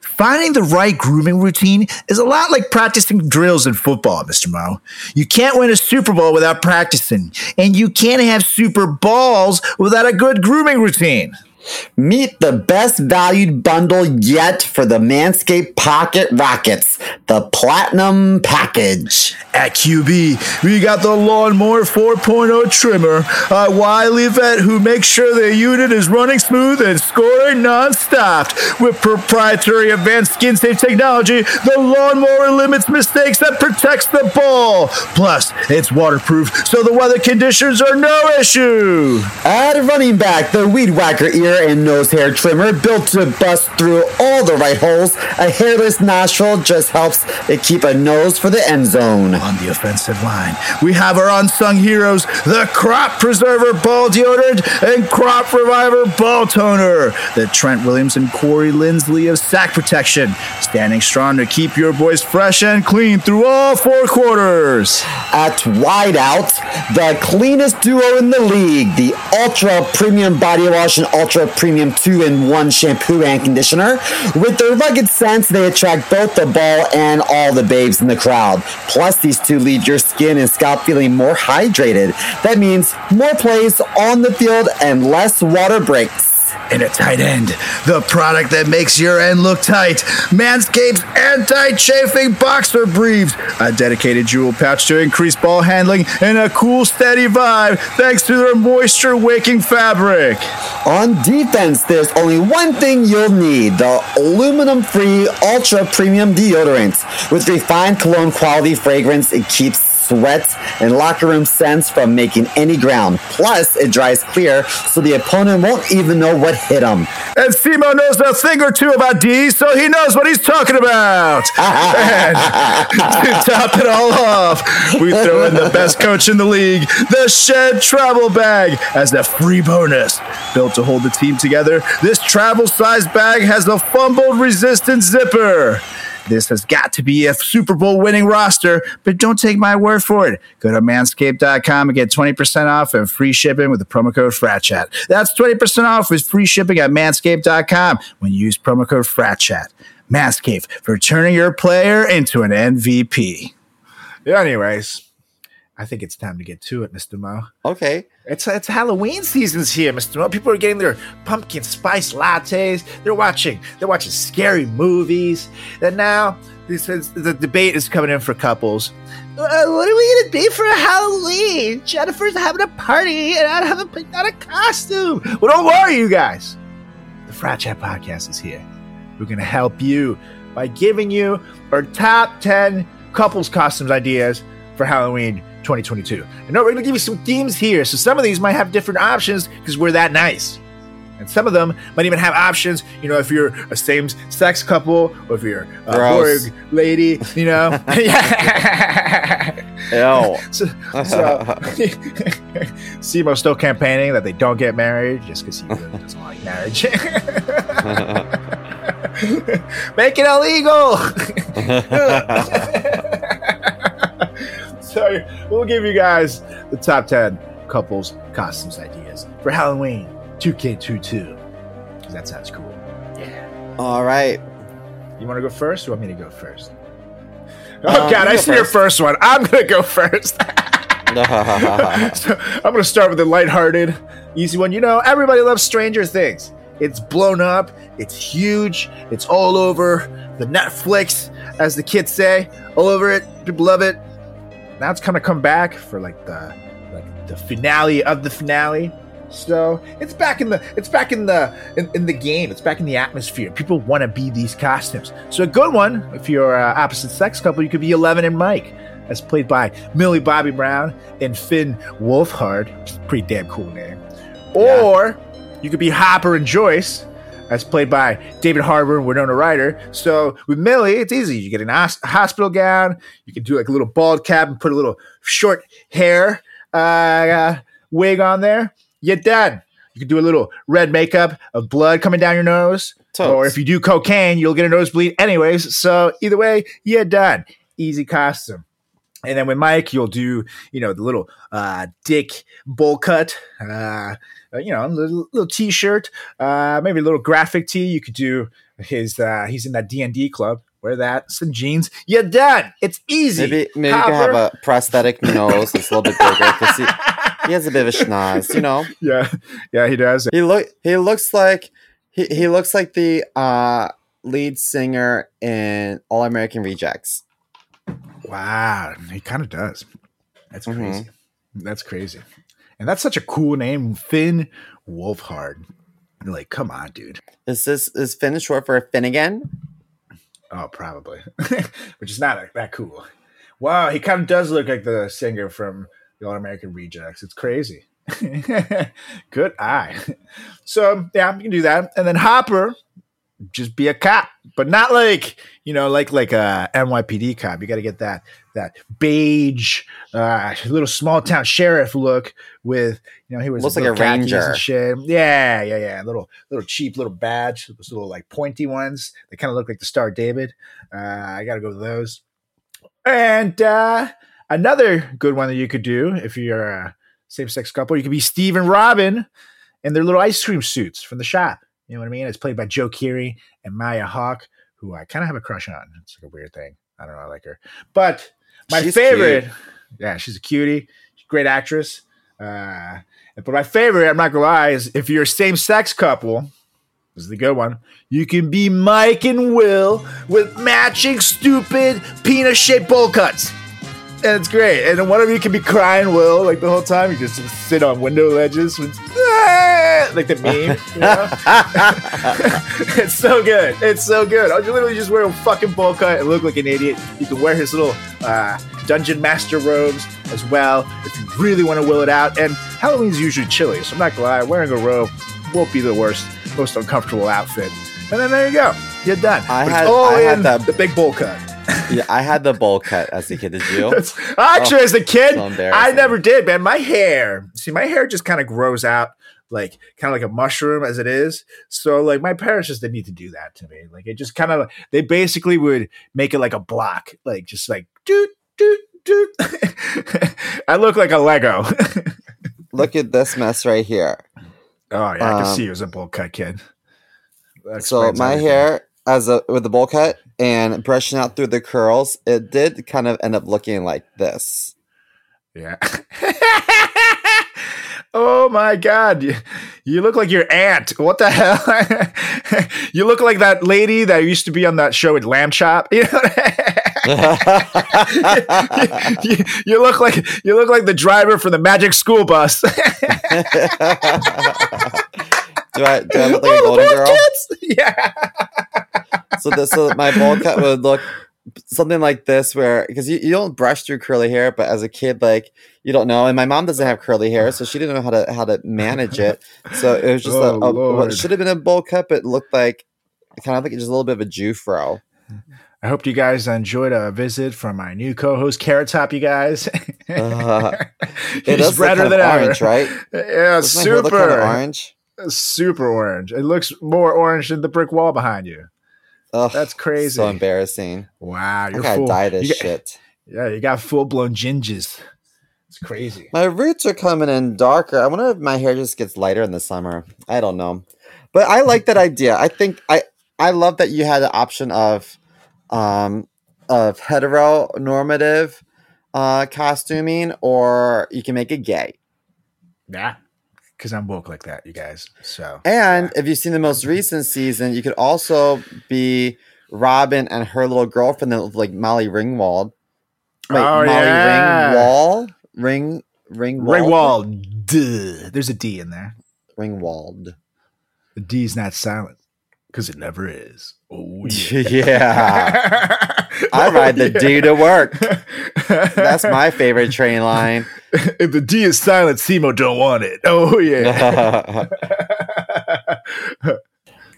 Finding the right grooming routine is a lot like practicing drills in football, Mr. Mo. You can't win a Super Bowl without practicing, and you can't have Super Balls without a good grooming routine. Meet the best valued bundle yet for the Manscaped Pocket Rockets, the Platinum Package. At QB, we got the Lawnmower 4.0 trimmer, a wily vet who makes sure the unit is running smooth and scoring non-stop. With proprietary advanced skin safe technology, the lawnmower limits mistakes that protects the ball. Plus, it's waterproof, so the weather conditions are no issue. At running back, the Weed Whacker ear and nose hair trimmer built to bust through all the right holes. A hairless nostril just helps it keep a nose for the end zone. On the offensive line, we have our unsung heroes, the Crop Preserver Ball Deodorant and Crop Reviver Ball Toner. The Trent Williams and Corey Linsley of Sack Protection, standing strong to keep your boys fresh and clean through all four quarters. At Wideout, the cleanest duo in the league, the Ultra Premium Body Wash and Ultra Premium 2 in 1 shampoo and conditioner. With their rugged scents, they attract both the ball and all the babes in the crowd. Plus, these two leave your skin and scalp feeling more hydrated. That means more plays on the field and less water breaks. And a tight end, the product that makes your end look tight. Manscaped's anti-chafing boxer briefs, a dedicated jewel pouch to increase ball handling and a cool, steady vibe thanks to their moisture-wicking fabric. On defense, there's only one thing you'll need the aluminum free ultra premium deodorant. With refined cologne quality fragrance, it keeps sweat and locker room scents from making any ground. Plus, it dries clear so the opponent won't even know what hit them. And Simo knows a thing or two about D, so he knows what he's talking about. and to top it all off, we throw in the best coach in the league, the Shed Travel Bag, as a free bonus. Built to hold the team together, this travel sized bag has a fumbled resistant zipper. This has got to be a Super Bowl winning roster, but don't take my word for it. Go to manscaped.com and get 20% off and free shipping with the promo code FRATCHAT. That's 20% off with free shipping at manscaped.com when you use promo code FRATCHAT. Manscaped for turning your player into an MVP. Anyways, I think it's time to get to it, Mr. Mo. Okay. It's it's Halloween season's here, Mr. Mo. People are getting their pumpkin spice lattes. They're watching they're watching scary movies. And now this is the debate is coming in for couples. Uh, what are we gonna do for Halloween? Jennifer's having a party and I haven't picked out a costume. Well, don't worry, you guys. The Frat Chat Podcast is here. We're gonna help you by giving you our top 10 couples costumes ideas for Halloween 2022. And no, we're going to give you some themes here. So some of these might have different options because we're that nice. And some of them might even have options, you know, if you're a same sex couple or if you're a Borg lady, you know. Ew. So, so Simo's still campaigning that they don't get married just because he really doesn't like marriage. Make it illegal. So we'll give you guys the top 10 couples costumes ideas for Halloween 2K22. 'Cause that sounds cool. Yeah. All right. You want to go first or want me to go first? Oh, Uh, God, I go see your first. first one. I'm going to go first. so I'm going to start with the lighthearted, easy one. You know, everybody loves Stranger Things. It's blown up, it's huge, it's all over the Netflix, as the kids say, all over it. People love it. Now it's kind of come back for like the like the finale of the finale. So it's back in the it's back in the in, in the game. It's back in the atmosphere. People want to be these costumes. So a good one, if you're uh, opposite sex couple, you could be Eleven and Mike, as played by Millie Bobby Brown and Finn Wolfhard. which is a Pretty damn cool name. Yeah. Or you could be Hopper and Joyce, as played by David Harbour and Winona Ryder. So with Millie, it's easy. You get an hos- hospital gown. You can do like a little bald cap and put a little short hair uh, uh, wig on there. You're done. You can do a little red makeup of blood coming down your nose. Totes. Or if you do cocaine, you'll get a nosebleed anyways. So either way, you're done. Easy costume. And then with Mike, you'll do, you know, the little uh, dick bowl cut, uh, uh, you know, a little, little t-shirt, uh, maybe a little graphic tee. You could do his, uh, he's in that D&D club. Wear that, some jeans. You're done. It's easy. Maybe maybe you can have a prosthetic nose It's a little bit bigger. 'cause he, he has a bit of a schnoz, you know. yeah, yeah, he does. He look he looks like he, he looks like the uh lead singer in All American Rejects. Wow, he kind of does. That's Mhm. crazy. That's crazy. And that's such a cool name, Finn Wolfhard. Like, come on, dude. Is this is Finn short for Finnegan? Oh, probably. Which is not that- cool. Wow, he kind of does look like the singer from the All American Rejects. It's crazy. Good eye. So yeah, you can do that. And then Hopper, just be a cop, but not like you know, like like a NYPD cop. You got to get that that beige, uh, little small town sheriff look with you know he was Looks like a ranger. Yeah, yeah, yeah. Little little cheap little badge, those little like pointy ones. They kind of look like the Star David. Uh, I got to go with those. And uh, another good one that you could do if you're a same sex couple, you could be Steve and Robin in their little ice cream suits from the shop. You know what I mean? It's played by Joe Keery and Maya Hawke, who I kind of have a crush on. It's like a weird thing. I don't know. I like her. But my She's favorite, cute. yeah, she's a cutie. She's a great actress. Uh, but my favorite, I'm not gonna lie, is if you're a same sex couple, this is the good one. You can be Mike and Will with matching stupid penis shaped bowl cuts. And it's great. And then one of you can be crying Will like the whole time. You just sit on window ledges with "Ah," like the meme. You know? it's so good. It's so good. I'll literally just wear a fucking bowl cut and look like an idiot. You can wear his little uh, dungeon master robes as well if you really want to will it out. And Halloween's usually chilly, so I'm not gonna lie, wearing a robe won't be the worst, most uncomfortable outfit. And then there you go. You're done. I But had- all I had that- the big bowl cut. Yeah, I had the bowl cut as a kid. Did you? Actually, as a kid, so I never did, man. My hair, see, my hair just kind of grows out like kind of like a mushroom as it is. So, like, my parents just didn't need to do that to me. Like, it just kind of, they basically would make it like a block, like just like doot doot doot. I look like a Lego. Look at this mess right here. oh yeah, I can Um, see you as a bowl cut kid. So my everything. hair as a with the bowl cut and brushing out through the curls, it did kind of end up looking like this. Yeah. oh my god. You, you look like your aunt. What the hell? you look like that lady that used to be on that show with Lamb Chop. You know you, you look like you look like the driver for the Magic School Bus. Do I do I look like a Oh, golden the girl? kids! Yeah. So this so my bowl cut would look something like this where because you, you don't brush through curly hair, but as a kid, like you don't know. And my mom doesn't have curly hair, so she didn't know how to how to manage it. So it was just Oh, a, a- what should have been a bowl cut, but it looked like kind of like just a little bit of a Jew fro. I hope you guys enjoyed a visit from my new co-host Carrot Top. You guys, Uh, It He's does look redder kind than of ever. orange, right? Yeah, Doesn't my hair look super kind of orange. Super orange. It looks more orange than the brick wall behind you. Ugh, That's crazy. So embarrassing. Wow, you're gotta full. dye this got- shit. Yeah, you got full blown ginges. It's crazy. My roots are coming in darker. I wonder if my hair just gets lighter in the summer. I don't know. But I like that idea. I think I I love that you had the option of um of heteronormative uh costuming or you can make it gay. Yeah, because I'm woke like that, you guys. So And if you've seen the most recent season, you could also be Robin and her little girlfriend that looked like Molly Ringwald. Wait, Oh, Molly yeah. Ringwald? Ring Ringwald? Ringwald, duh. There's a D in there. Ringwald. The D is not silent because it never is. Oh yeah. yeah. I ride the oh, D to work. That's my favorite train line. if the D is silent, Simo don't want it. Oh yeah.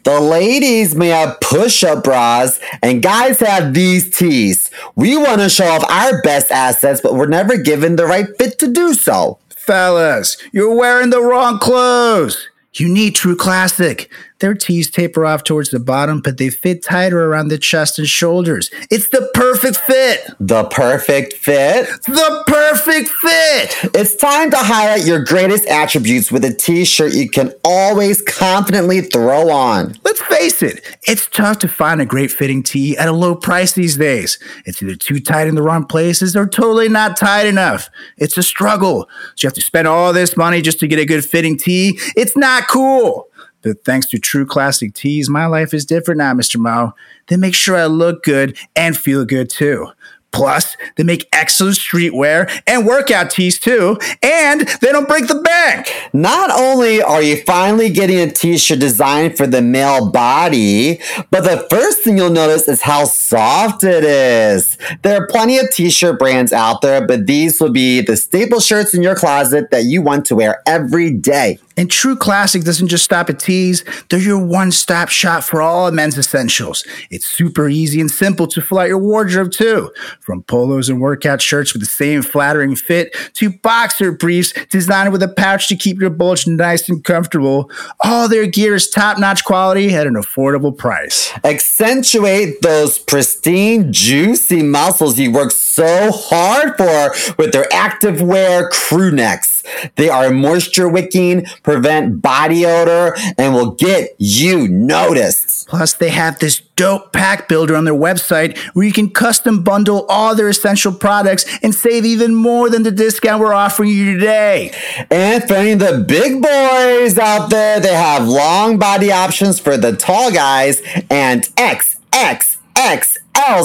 The ladies may have push up bras and guys have these tees. We want to show off our best assets, but we're never given the right fit to do so. Fellas, you're wearing the wrong clothes. You need True Classic. Their tees taper off towards the bottom, but they fit tighter around the chest and shoulders. It's the perfect fit. The perfect fit. The perfect fit. It's time to highlight your greatest attributes with a t-shirt you can always confidently throw on. Let's face it, it's tough to find a great fitting tee at a low price these days. It's either too tight in the wrong places or totally not tight enough. It's a struggle. So you have to spend all this money just to get a good fitting tee. It's not cool. But thanks to True Classic Tees, my life is different now, Mr. Mo. They make sure I look good and feel good too. Plus, they make excellent streetwear and workout tees too, and they don't break the bank. Not only are you finally getting a t-shirt designed for the male body, but the first thing you'll notice is how soft it is. There are plenty of t-shirt brands out there, but these will be the staple shirts in your closet that you want to wear every day. And True Classic doesn't just stop at tees, they're your one stop shop for all men's essentials. It's super easy and simple to fill out your wardrobe too. From polos and workout shirts with the same flattering fit to boxer briefs designed with a pouch to keep your bulge nice and comfortable, all their gear is top notch quality at an affordable price. Accentuate those pristine, juicy muscles you work so hard for with their active wear crew necks. They are moisture wicking, prevent body odor, and will get you noticed. Plus, they have this dope pack builder on their website where you can custom bundle all their essential products and save even more than the discount we're offering you today. And for any of the big boys out there, they have long body options for the tall guys and XXXL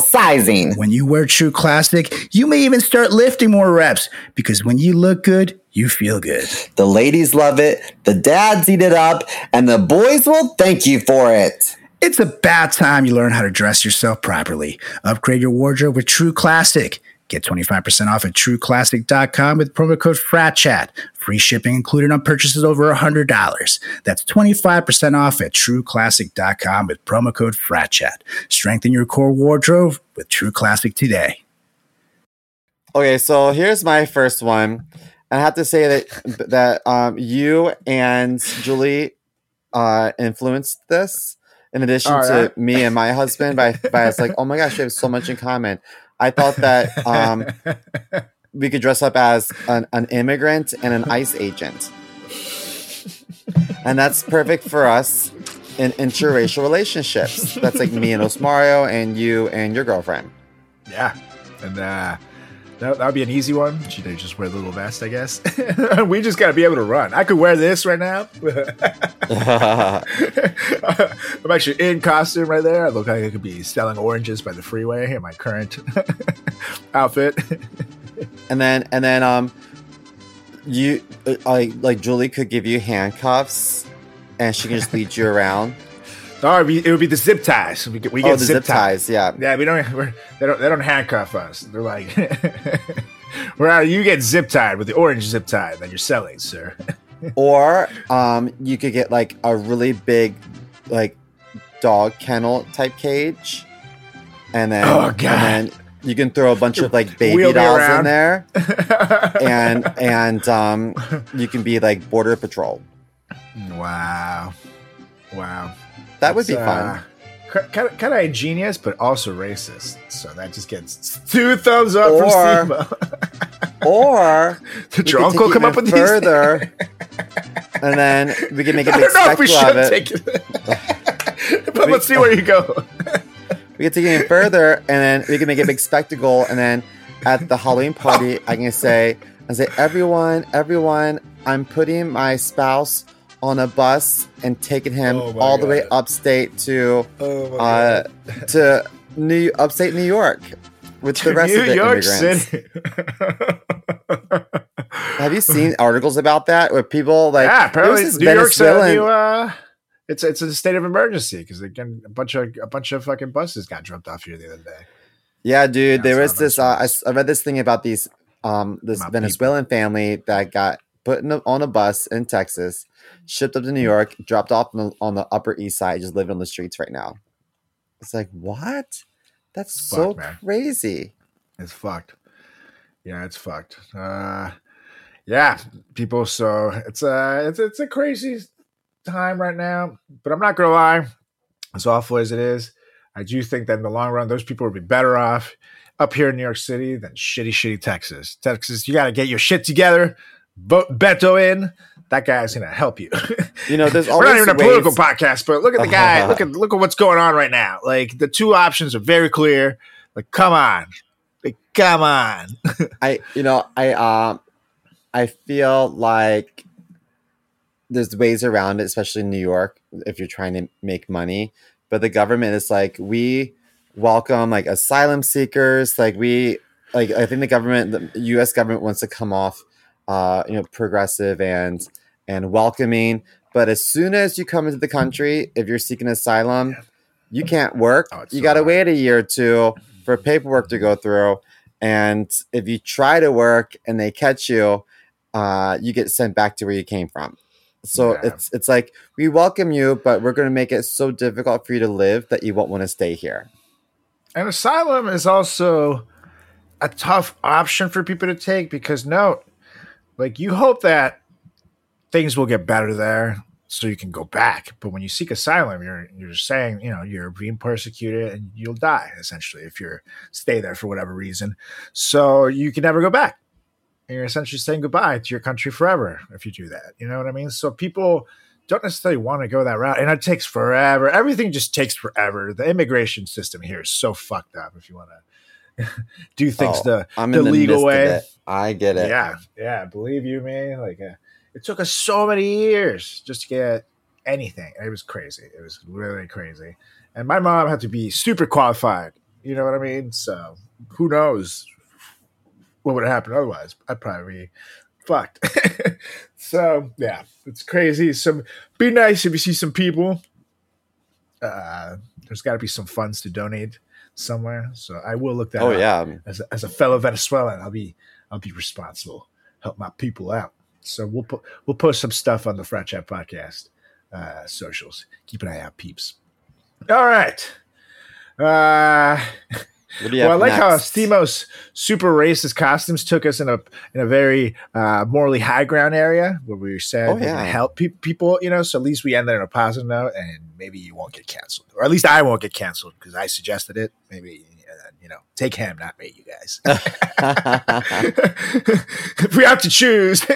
sizing. When you wear True Classic, you may even start lifting more reps because when you look good, you feel good. The ladies love it, the dads eat it up, and the boys will thank you for it. It's about time you learn how to dress yourself properly. Upgrade your wardrobe with True Classic. Get 25% off at trueclassic.com with promo code FRATCHAT. Free shipping included on purchases over $100. That's 25% off at trueclassic.com with promo code FRATCHAT. Strengthen your core wardrobe with True Classic today. Okay, so here's my first one. I have to say that that um, you and Julie uh, influenced this. In addition All to me and my husband, by by it's like, oh my gosh, we have so much in common. I thought that um, we could dress up as an, an immigrant and an ICE agent, and that's perfect for us in interracial relationships. That's like me and Osmario, and you and your girlfriend. Yeah. And uh that, would be an easy one. Should they just wear the little vest, I guess? we just got to be able to run. I could wear this right now. I'm actually in costume right there. I look like I could be selling oranges by the freeway in my current outfit. And then and then um you uh, like like Julie could give you handcuffs and she can just lead you around. Or be, it would be the zip ties. We get, we oh, the zip, zip ties, yeah. Yeah, we don't. We're, they don't. They don't handcuff us. They're like, "Well, you get zip tied with the orange zip tie that you're selling, sir." Or um you could get like a really big like dog kennel type cage. And then Oh, God. and then you can throw a bunch of like baby Wheel dolls in there and and um you can be like border patrol. wow, wow, That would be fun. uh, Kind of, kind of ingenious, but also racist. So that just gets two thumbs up Or- from Steve. Or Did we your could uncle take come up with further, and then we can make a big don't know if we spectacle of it. take it. but let's see where you go. We can take it further, and then we can make a big spectacle, and then at the Halloween party, I can say, I say, everyone, everyone, I'm putting my spouse on a bus and taking him Oh all the way upstate to Oh uh, to New upstate New York with the rest New of the York immigrants. City. Have you seen articles about that where people like yeah, apparently New York's a new. Uh, it's it's a state of emergency because again a bunch of a bunch of fucking buses got dropped off here the other day. Yeah, dude. Yeah, there was this. Uh, I, I read this thing about these. Um, this Venezuelan family that got put in a, on a bus in Texas, shipped up to New York, dropped off on the, on the Upper East Side, just living on the streets right now. It's like what? That's It's so fucked, crazy. It's fucked. Yeah, it's fucked. Uh, yeah, people. So it's a it's it's a crazy time right now, but I'm not gonna lie. As awful as it is, I do think that in the long run, those people would be better off up here in New York City than shitty, shitty Texas. Texas, you got to get your shit together. Vote Beto in. That guy's gonna help you. You know, there's We're not even a political podcast, but look at the guy. look at look at what's going on right now. Like the two options are very clear. Like, come on, like, come on. I you know I um I feel like there's ways around it, especially in New York, if you're trying to make money. But the government is like we welcome like asylum seekers. Like we like I think the government, the U.S. government wants to come off, uh, you know, progressive and and welcoming. But as soon as you come into the country, if you're seeking asylum, you can't work. Oh, you so got to wait a year or two for paperwork to go through. And if you try to work and they catch you, uh, you get sent back to where you came from. So Yeah. it's it's like we welcome you, but we're going to make it so difficult for you to live that you won't want to stay here. And asylum is also a tough option for people to take because note, like you hope that things will get better there so you can go back. But when you seek asylum, you're you're saying, you know, you're being persecuted and you'll die essentially if you're stay there for whatever reason. So you can never go back. And you're essentially saying goodbye to your country forever if you do that. You know what I mean? So people don't necessarily want to go that route. And it takes forever. Everything just takes forever. The immigration system here is so fucked up if you want to do things Oh, the, I'm the the legal way. I get it. Yeah, yeah. Believe you me, like uh, it took us so many years just to get anything. It was crazy. It was really crazy. And my mom had to be super qualified. You know what I mean? So who knows what would have happened otherwise? I'd probably be fucked. so yeah, it's crazy. Some be nice if you see some people. Uh, there's got to be some funds to donate somewhere. So I will look that. Oh yeah. as a, as a fellow Venezuelan, I'll be I'll be responsible, help my people out. So we'll put we'll post some stuff on the Frat Chat podcast uh, socials. Keep an eye out, peeps. All right. Uh, What do you well, I like how next? Stemos super racist costumes took us in a in a very uh, morally high ground area where we said Oh, yeah. help pe- people, you know. So at least we end there on a positive note, and maybe you won't get canceled, or at least I won't get canceled because I suggested it. Maybe uh, you know, take him, not me, you guys. if we have to choose.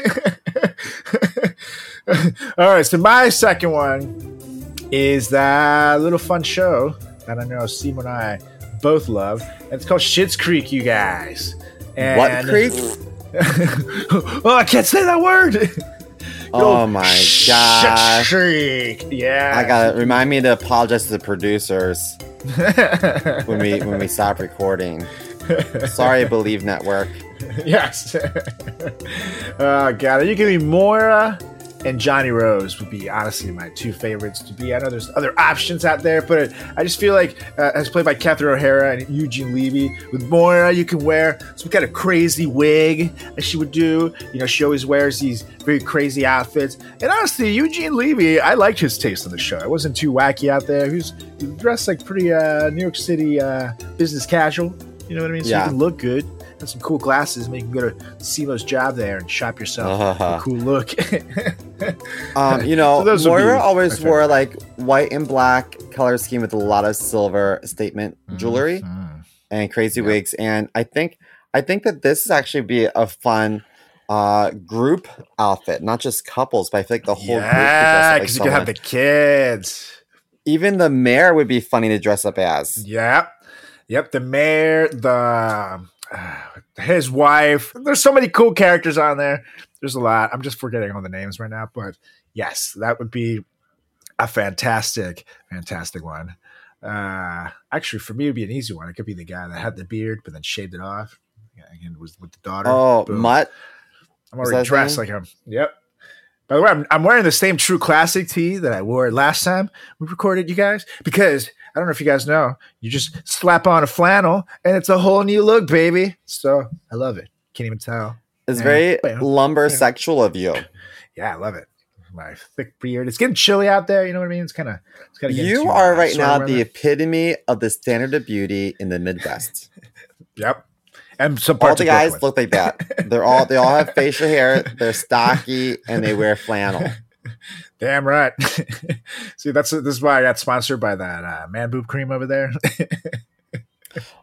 All right, so my second one is that little fun show that I know Steve and I both love. And it's called Shit's Creek, you guys. And, what creek? oh, I can't say that word. Oh my Shit's gosh. Creek. Yeah. I got to remind me to apologize to the producers when we when we stop recording. Sorry, Believe Network. yes. oh, God. You give me Moira and Johnny Rose would be honestly my two favorites to be. I know there's other options out there, but I just feel like uh, as played by Catherine O'Hara and Eugene Levy, with Moira, you can wear some kind of crazy wig that she would do. You know, she always wears these very crazy outfits. And honestly, Eugene Levy, I liked his taste on the show. It wasn't too wacky out there. He was, he was dressed like pretty uh, New York City uh, business casual. You know what I mean? So Yeah. you can look good. Some cool glasses, and you can go to CMO's job there and shop yourself Uh-huh. a cool look. Um, you know, So Moira always wore like white and black color scheme with a lot of silver statement jewelry Mhm. and crazy Yeah. wigs. And I think I think that this is actually be a fun uh group outfit, not just couples, but I feel like the whole group could Yeah, up like because you can have the kids. Even the mayor would be funny to dress up as. Yep. Yep. The mayor, the his wife. There's so many cool characters on there. There's a lot. I'm just forgetting all the names right now, but yes, that would be a fantastic, fantastic one. Uh, actually, for me, it'd be an easy one. It could be the guy that had the beard but then shaved it off. Yeah, again, was with the daughter. Oh, Boom. Mutt. I'm already dressed like him. Yep. By the way, I'm, I'm wearing the same True Classic tee that I wore last time we recorded, you guys, because I don't know if you guys know, you just slap on a flannel and it's a whole new look, baby. So I love it. Can't even tell. It's eh, very Bam. lumber sexual of you. Yeah, I love it. My thick beard. It's getting chilly out there. You know what I mean? It's kind of. It's kind of. You are right now the epitome of the standard of beauty in the Midwest. Yep. And some all the guys look like that. They're all they all have facial hair. They're stocky and they wear flannel. Damn right. See, that's this is why I got sponsored by that uh, man boob cream over there.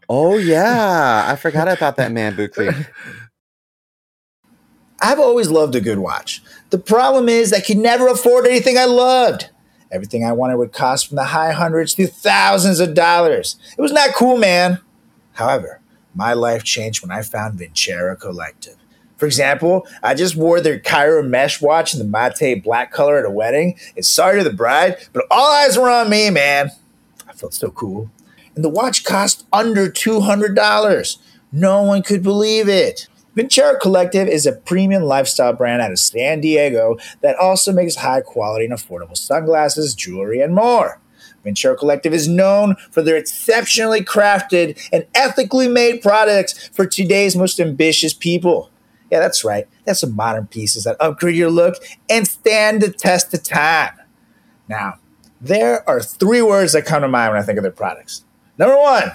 Oh yeah, I forgot about that man boob cream. I've always loved a good watch. The problem is I could never afford anything I loved. Everything I wanted would cost from the high hundreds to thousands of dollars. It was not cool, man. However, my life changed when I found Vincero Collective. For example, I just wore their Cairo mesh watch in the mate black color at a wedding. It's sorry to the bride, but all eyes were on me, man. I felt so cool. And the watch cost under $200. No one could believe it. Vincero Collective is a premium lifestyle brand out of San Diego that also makes high quality and affordable sunglasses, jewelry, and more. Vincero Collective is known for their exceptionally crafted and ethically made products for today's most ambitious people. Yeah, that's right. That's some modern pieces that upgrade your look and stand the test of time. Now, there are three words that come to mind when I think of their products. Number one,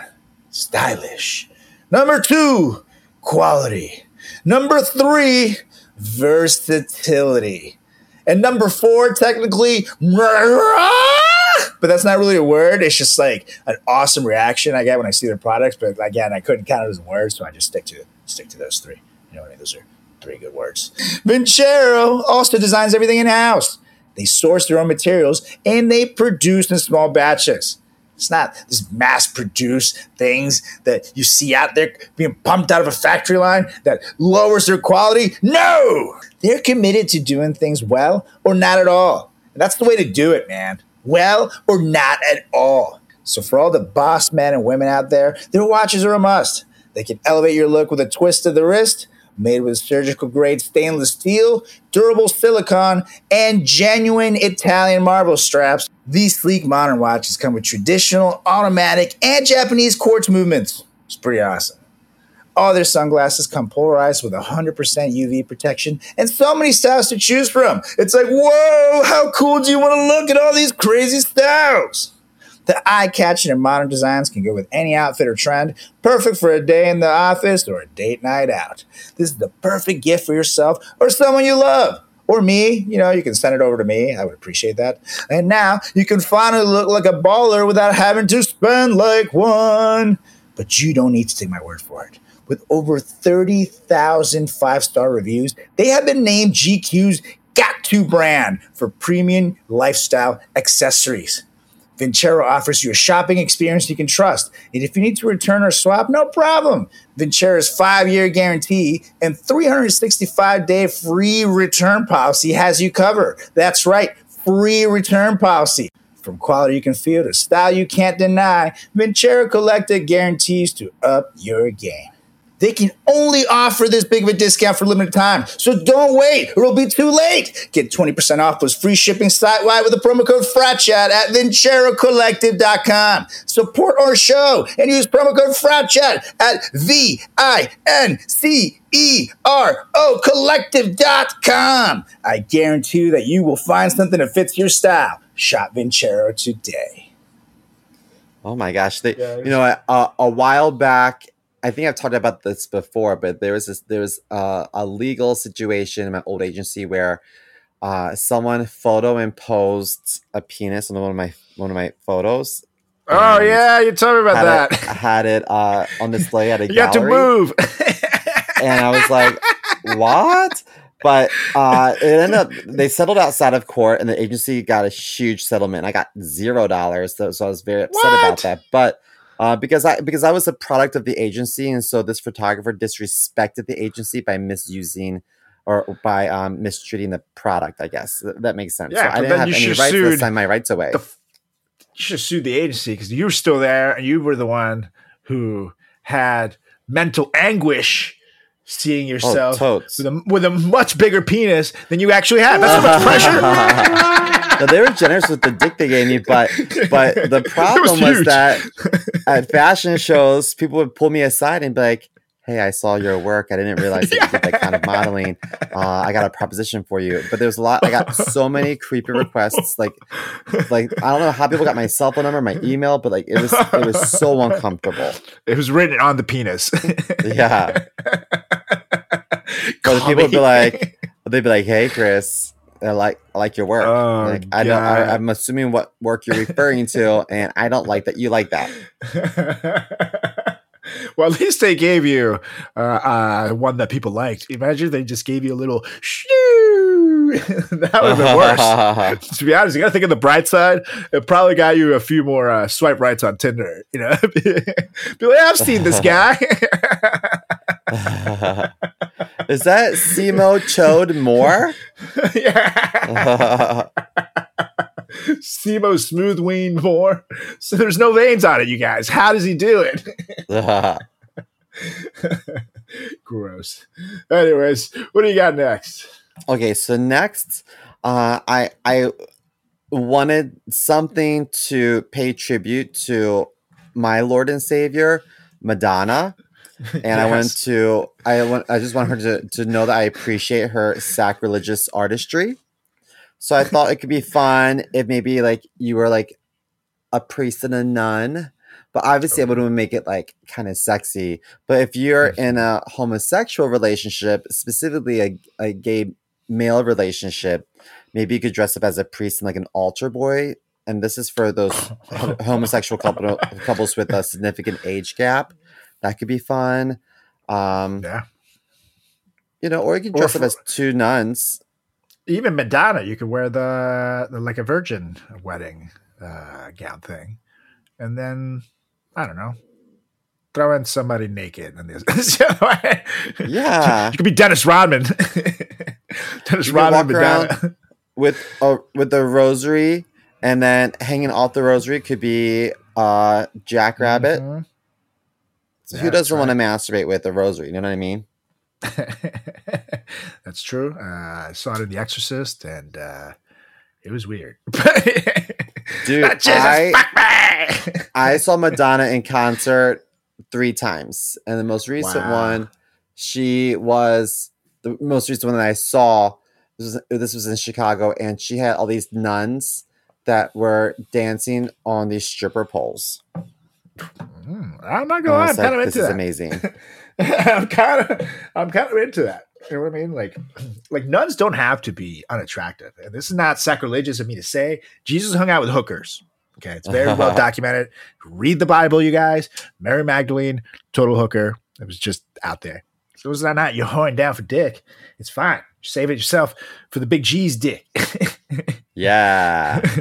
stylish. Number two, quality. Number three, versatility. And number four, technically, but that's not really a word. It's just like an awesome reaction I get when I see their products. But again, I couldn't count it as a word, so I just stick to stick to those three. You know what I mean? Those are three good words. Vincero also designs everything in house. They source their own materials and they produce in small batches. It's not this mass produced things that you see out there being pumped out of a factory line that lowers their quality. No! They're committed to doing things well or not at all. And that's the way to do it, man. Well or not at all. So, for all the boss men and women out there, their watches are a must. They can elevate your look with a twist of the wrist, made with surgical grade stainless steel, durable silicone, and genuine Italian marble straps. These sleek modern watches come with traditional, automatic, and Japanese quartz movements. It's pretty awesome. All their sunglasses come polarized with 100% UV protection and so many styles to choose from. It's like, whoa, how cool do you want to look at all these crazy styles? The eye catching and modern designs can go with any outfit or trend, perfect for a day in the office or a date night out. This is the perfect gift for yourself or someone you love. Or me, you know, you can send it over to me. I would appreciate that. And now you can finally look like a baller without having to spend like one. But you don't need to take my word for it. With over 30,000 five star reviews, they have been named GQ's got to brand for premium lifestyle accessories. Vincero offers you a shopping experience you can trust. And if you need to return or swap, no problem. Vincero's five year guarantee and 365 day free return policy has you covered. That's right, free return policy. From quality you can feel to style you can't deny, Vincero Collective guarantees to up your game. They can only offer this big of a discount for limited time. So don't wait or it'll be too late. Get 20% off plus free shipping site wide with the promo code FRATCHAT at VinceroCollective.com. Support our show and use promo code FRATCHAT at V-I-N-C-E-R-O Collective.com. I guarantee you that you will find something that fits your style. Shop Vincero today. Oh my gosh! They, you know, a, a while back, I think I've talked about this before, but there was this, there was uh, a legal situation in my old agency where uh, someone photo imposed a penis on one of my one of my photos. Oh yeah, you told me about that. It, had it uh, on display at a gallery. you got to move. and I was like, "What?" But uh, it ended up they settled outside of court, and the agency got a huge settlement. I got zero dollars, so, so I was very upset What? about that. But uh, because I because I was a product of the agency, and so this photographer disrespected the agency by misusing or by um, mistreating the product. I guess that makes sense. Yeah, so I didn't have any rights to sign my rights away. f- you should sue the agency because you were still there and you were the one who had mental anguish seeing oh, yourself Oh, with a with a much bigger penis than you actually have. That's so much pressure. No, they were generous with the dick they gave me, but but the problem was, huge. that at fashion shows, people would pull me aside and be like, "Hey, I saw your work. I didn't realize that you did that kind of modeling. Uh, I got a proposition for you." But there's a lot. I got so many creepy requests. Like, like I don't know how people got my cell phone number, my email, but like it was it was so uncomfortable. It was written on the penis. Yeah. But people would be like, they'd be like, "Hey, Chris." I like I like your work. Oh, like I don't. I, I'm assuming what work you're referring to, and I don't like that you like that. well, at least they gave you uh, uh, one that people liked. Imagine they just gave you a little shoo. that would have been worse. to be honest, you got to think of the bright side. It probably got you a few more uh, swipe rights on Tinder. You know, be like, I've seen this guy. Is that Simo Chode Moore? yeah, Simo Smooth Ween Moore. So there's no veins on it, you guys. How does he do it? Gross. Anyways, what do you got next? okay, so next, uh, I I wanted something to pay tribute to my Lord and Savior, Madonna. and I wanted to I want I just want her to, to know that I appreciate her sacrilegious artistry. So I thought it could be fun if maybe like you were like a priest and a nun, but obviously I wouldn't make it like kind of sexy. But if you're in a homosexual relationship, specifically a, a gay male relationship, maybe you could dress up as a priest and like an altar boy. And this is for those homosexual couple, couples with a significant age gap. That could be fun. Um, Yeah. you know, or you can dress up as two nuns. Even Madonna, you could wear the, the like a virgin wedding uh, gown thing, and then I don't know, throw in somebody naked. And this, Yeah. you could be Dennis Rodman. Dennis You Rodman, Madonna. with a with the rosary, and then hanging off the rosary could be uh Jackrabbit. Mhm. So who doesn't want to masturbate with a rosary? You know what I mean? That's true. Uh, I saw it in The Exorcist, and uh, it was weird. Dude, I- fuck me! I saw Madonna in concert three times, and the most recent Wow. one, she was the most recent one that I saw. This was, this was in Chicago, and she had all these nuns that were dancing on these stripper poles. Mm, I'm not lie, I'm kind of into this is amazing. I'm kind of, I'm kind of into that. You know what I mean? Like, like nuns don't have to be unattractive, and this is not sacrilegious of me to say. Jesus hung out with hookers. Okay, it's very well documented. Read the Bible, you guys. Mary Magdalene, total hooker. It was just out there. So was that not? You're hoeing down for dick. It's fine. Save it yourself for the big G's dick. Yeah.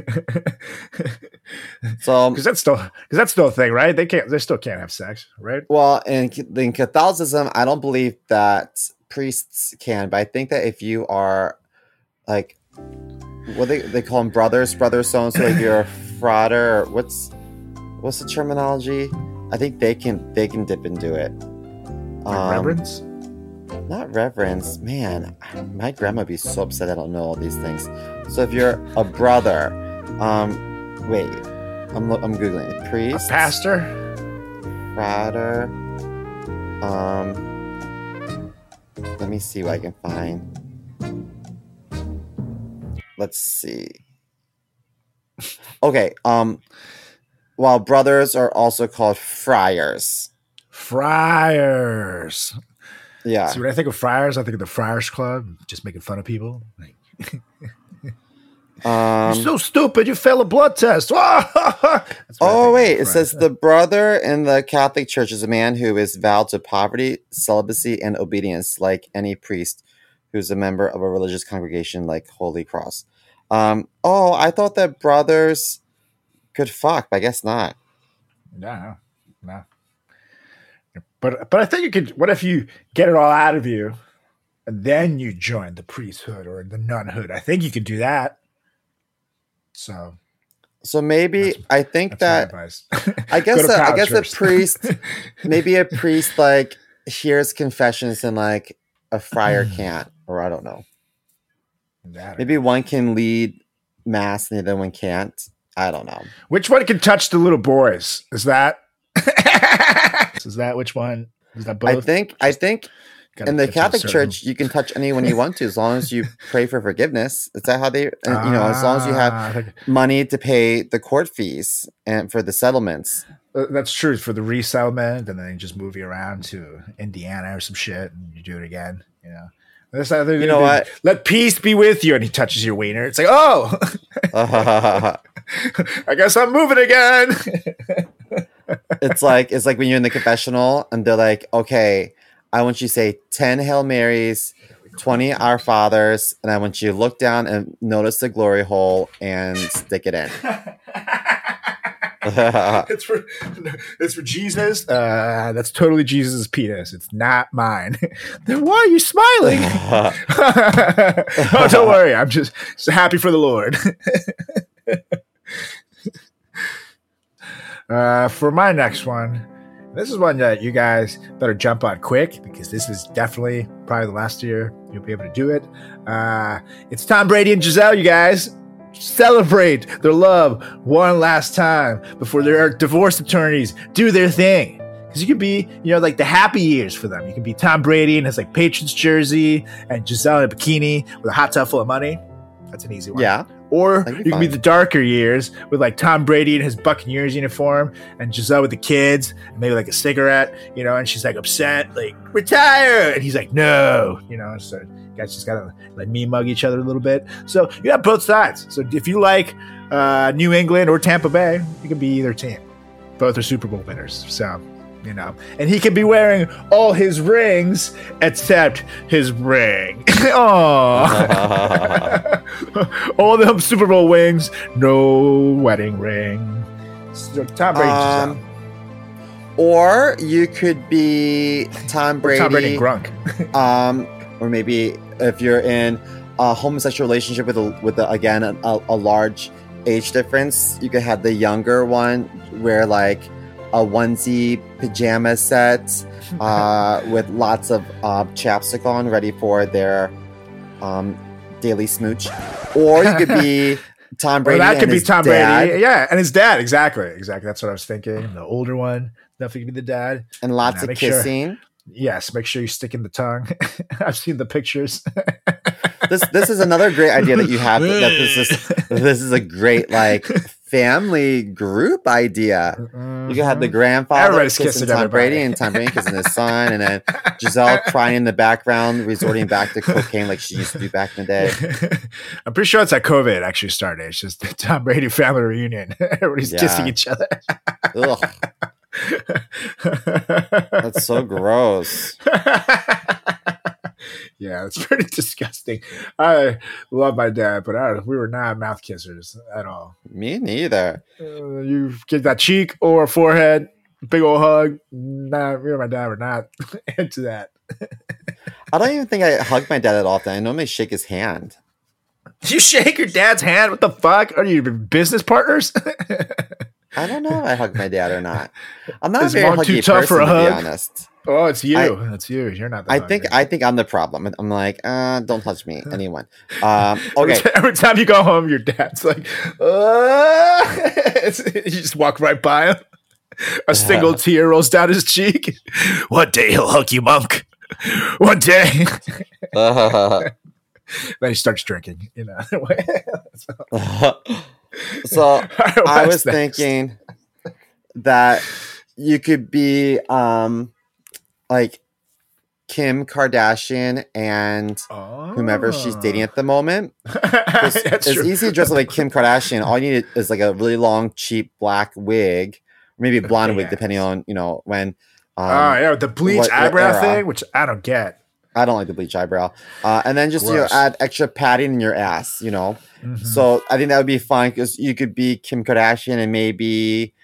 So because that's still because that's still a thing, right? They can't. They still can't have sex, right? Well, in, in Catholicism, I don't believe that priests can, but I think that if you are like, what they they call them brothers, brothers, so and so, like you're a frater, or what's what's the terminology? I think they can they can dip into it. Like Um, reverence. Not reverence, man. My grandma would be so upset I don't know all these things. So if you're a brother, um, wait, I'm I'm googling it. A Priest, pastor. frater. Um, let me see what I can find. Let's see. Okay. Um, while brothers are also called friars. Friars. Yeah. See, when I think of friars, I think of the Friars Club, just making fun of people. Like, Um, You're so stupid, you failed a blood test. That's what I Oh wait, it says the brother in the Catholic Church is a man who is vowed to poverty, celibacy, and obedience, like any priest who's a member of a religious congregation like Holy Cross. Um, oh, I thought that brothers could fuck, but I guess not. No, no. But but I think you could. What if you get it all out of you, and then you join the priesthood or the nunhood? I think you could do that. So So maybe I think that. I guess a, I guess a priest, maybe a priest like hears confessions and like a friar hmm. can't, or I don't know. That- Maybe one can lead mass and the other one can't. I don't know. Which one can touch the little boys? Is that? is that which one? Is that both? I think I think in the get to a Catholic certain- Church you can touch anyone you want to as long as you pray for forgiveness. Is that how they? and, you know, as long as you have Ah, money to pay the court fees and for the settlements. Uh, That's true for the resettlement, and then you just move you around to Indiana or some shit, and you do it again. You know, That's how they You know what? Let peace be with you. And he touches your wiener. It's like, oh, I guess I'm moving again. It's like it's like when you're in the confessional and they're like, okay, I want you to say ten Hail Marys, twenty Our Fathers, and I want you to look down and notice the glory hole and stick it in. it's for it's for Jesus. Uh, that's totally Jesus' penis. It's not mine. then why are you smiling? oh, don't worry. I'm just, just happy for the Lord. Uh, for my next one, this is one that you guys better jump on quick because this is definitely probably the last year you'll be able to do it. Uh, it's Tom Brady and Gisele, you guys. Celebrate their love one last time before their divorce attorneys do their thing. Because you could be, you know, like the happy years for them. You could be Tom Brady in his like Patriots jersey and Gisele in a bikini with a hot tub full of money. That's an easy one. yeah. Or you can be the darker years with like Tom Brady in his Buccaneers uniform and Gisele with the kids, and maybe like a cigarette, you know, and she's like upset, like retire, and he's like no, you know. So you guys just gotta like me mug each other a little bit. So you have both sides. So if you like uh, New England or Tampa Bay, you can be either team. Both are Super Bowl winners. So you know, and he could be wearing all his rings except his ring. Aww. all them Super Bowl wings, no wedding ring. So Tom Brady, Um, or you could be Tom Or Brady, Tom Brady Gronk. um, or maybe if you're in a homosexual relationship with a, with a, again a, a large age difference, you could have the younger one wear like a onesie pajama set uh, with lots of uh, chapstick on, ready for their um, daily smooch. Or you could be Tom Brady. that and could be Tom dad, Brady. Yeah, and his dad. Exactly. Exactly. That's what I was thinking. The older one definitely could be the dad. and lots Yeah, of make sure- kissing. Yes, make sure you stick in the tongue. I've seen the pictures. this this is another great idea that you have. That this is this is a great like family group idea. You can have the mm-hmm. grandfather Everybody's kissing kissing Tom everybody. Brady and Tom Brady kissing his son, and then Gisele crying in the background, resorting back to cocaine like she used to do back in the day. I'm pretty sure it's that COVID actually started. It's just the Tom Brady family reunion. Everybody's kissing each other. That's so gross. Yeah, it's pretty disgusting. I love my dad, but I, we were not mouth kissers at all. Me neither. Uh, you give that cheek or forehead, big old hug. Nah, me and my dad were not into that. I don't even think I hug my dad that often. I normally shake his hand. You shake your dad's hand? What the fuck? Are you business partners? I don't know if I hug my dad or not. I'm not Is a very mom too huggy tough for person, a to be honest. Oh, it's you. I- That's you. You're not the I think I think I'm the problem. I'm like, uh, don't touch me, anyone. Um, okay, Every, ti- every time you go home, your dad's like, uh, you just walk right by him. A single tear rolls down his cheek. One day he'll hug you, monk. One day. then he starts drinking. You know. so I was next? thinking that you could be um like Kim Kardashian and whomever she's dating at the moment. It's, it's easy to dress up like Kim Kardashian. All you need is like a really long, cheap black wig, or maybe a blonde wig, depending on you know when. Um, oh yeah, the bleach what- what eyebrow era? thing, which I don't get. I don't like the bleach eyebrow. Uh, and then just you know add extra padding in your ass. You know, Mhm. So I think that would be fun because you could be Kim Kardashian and maybe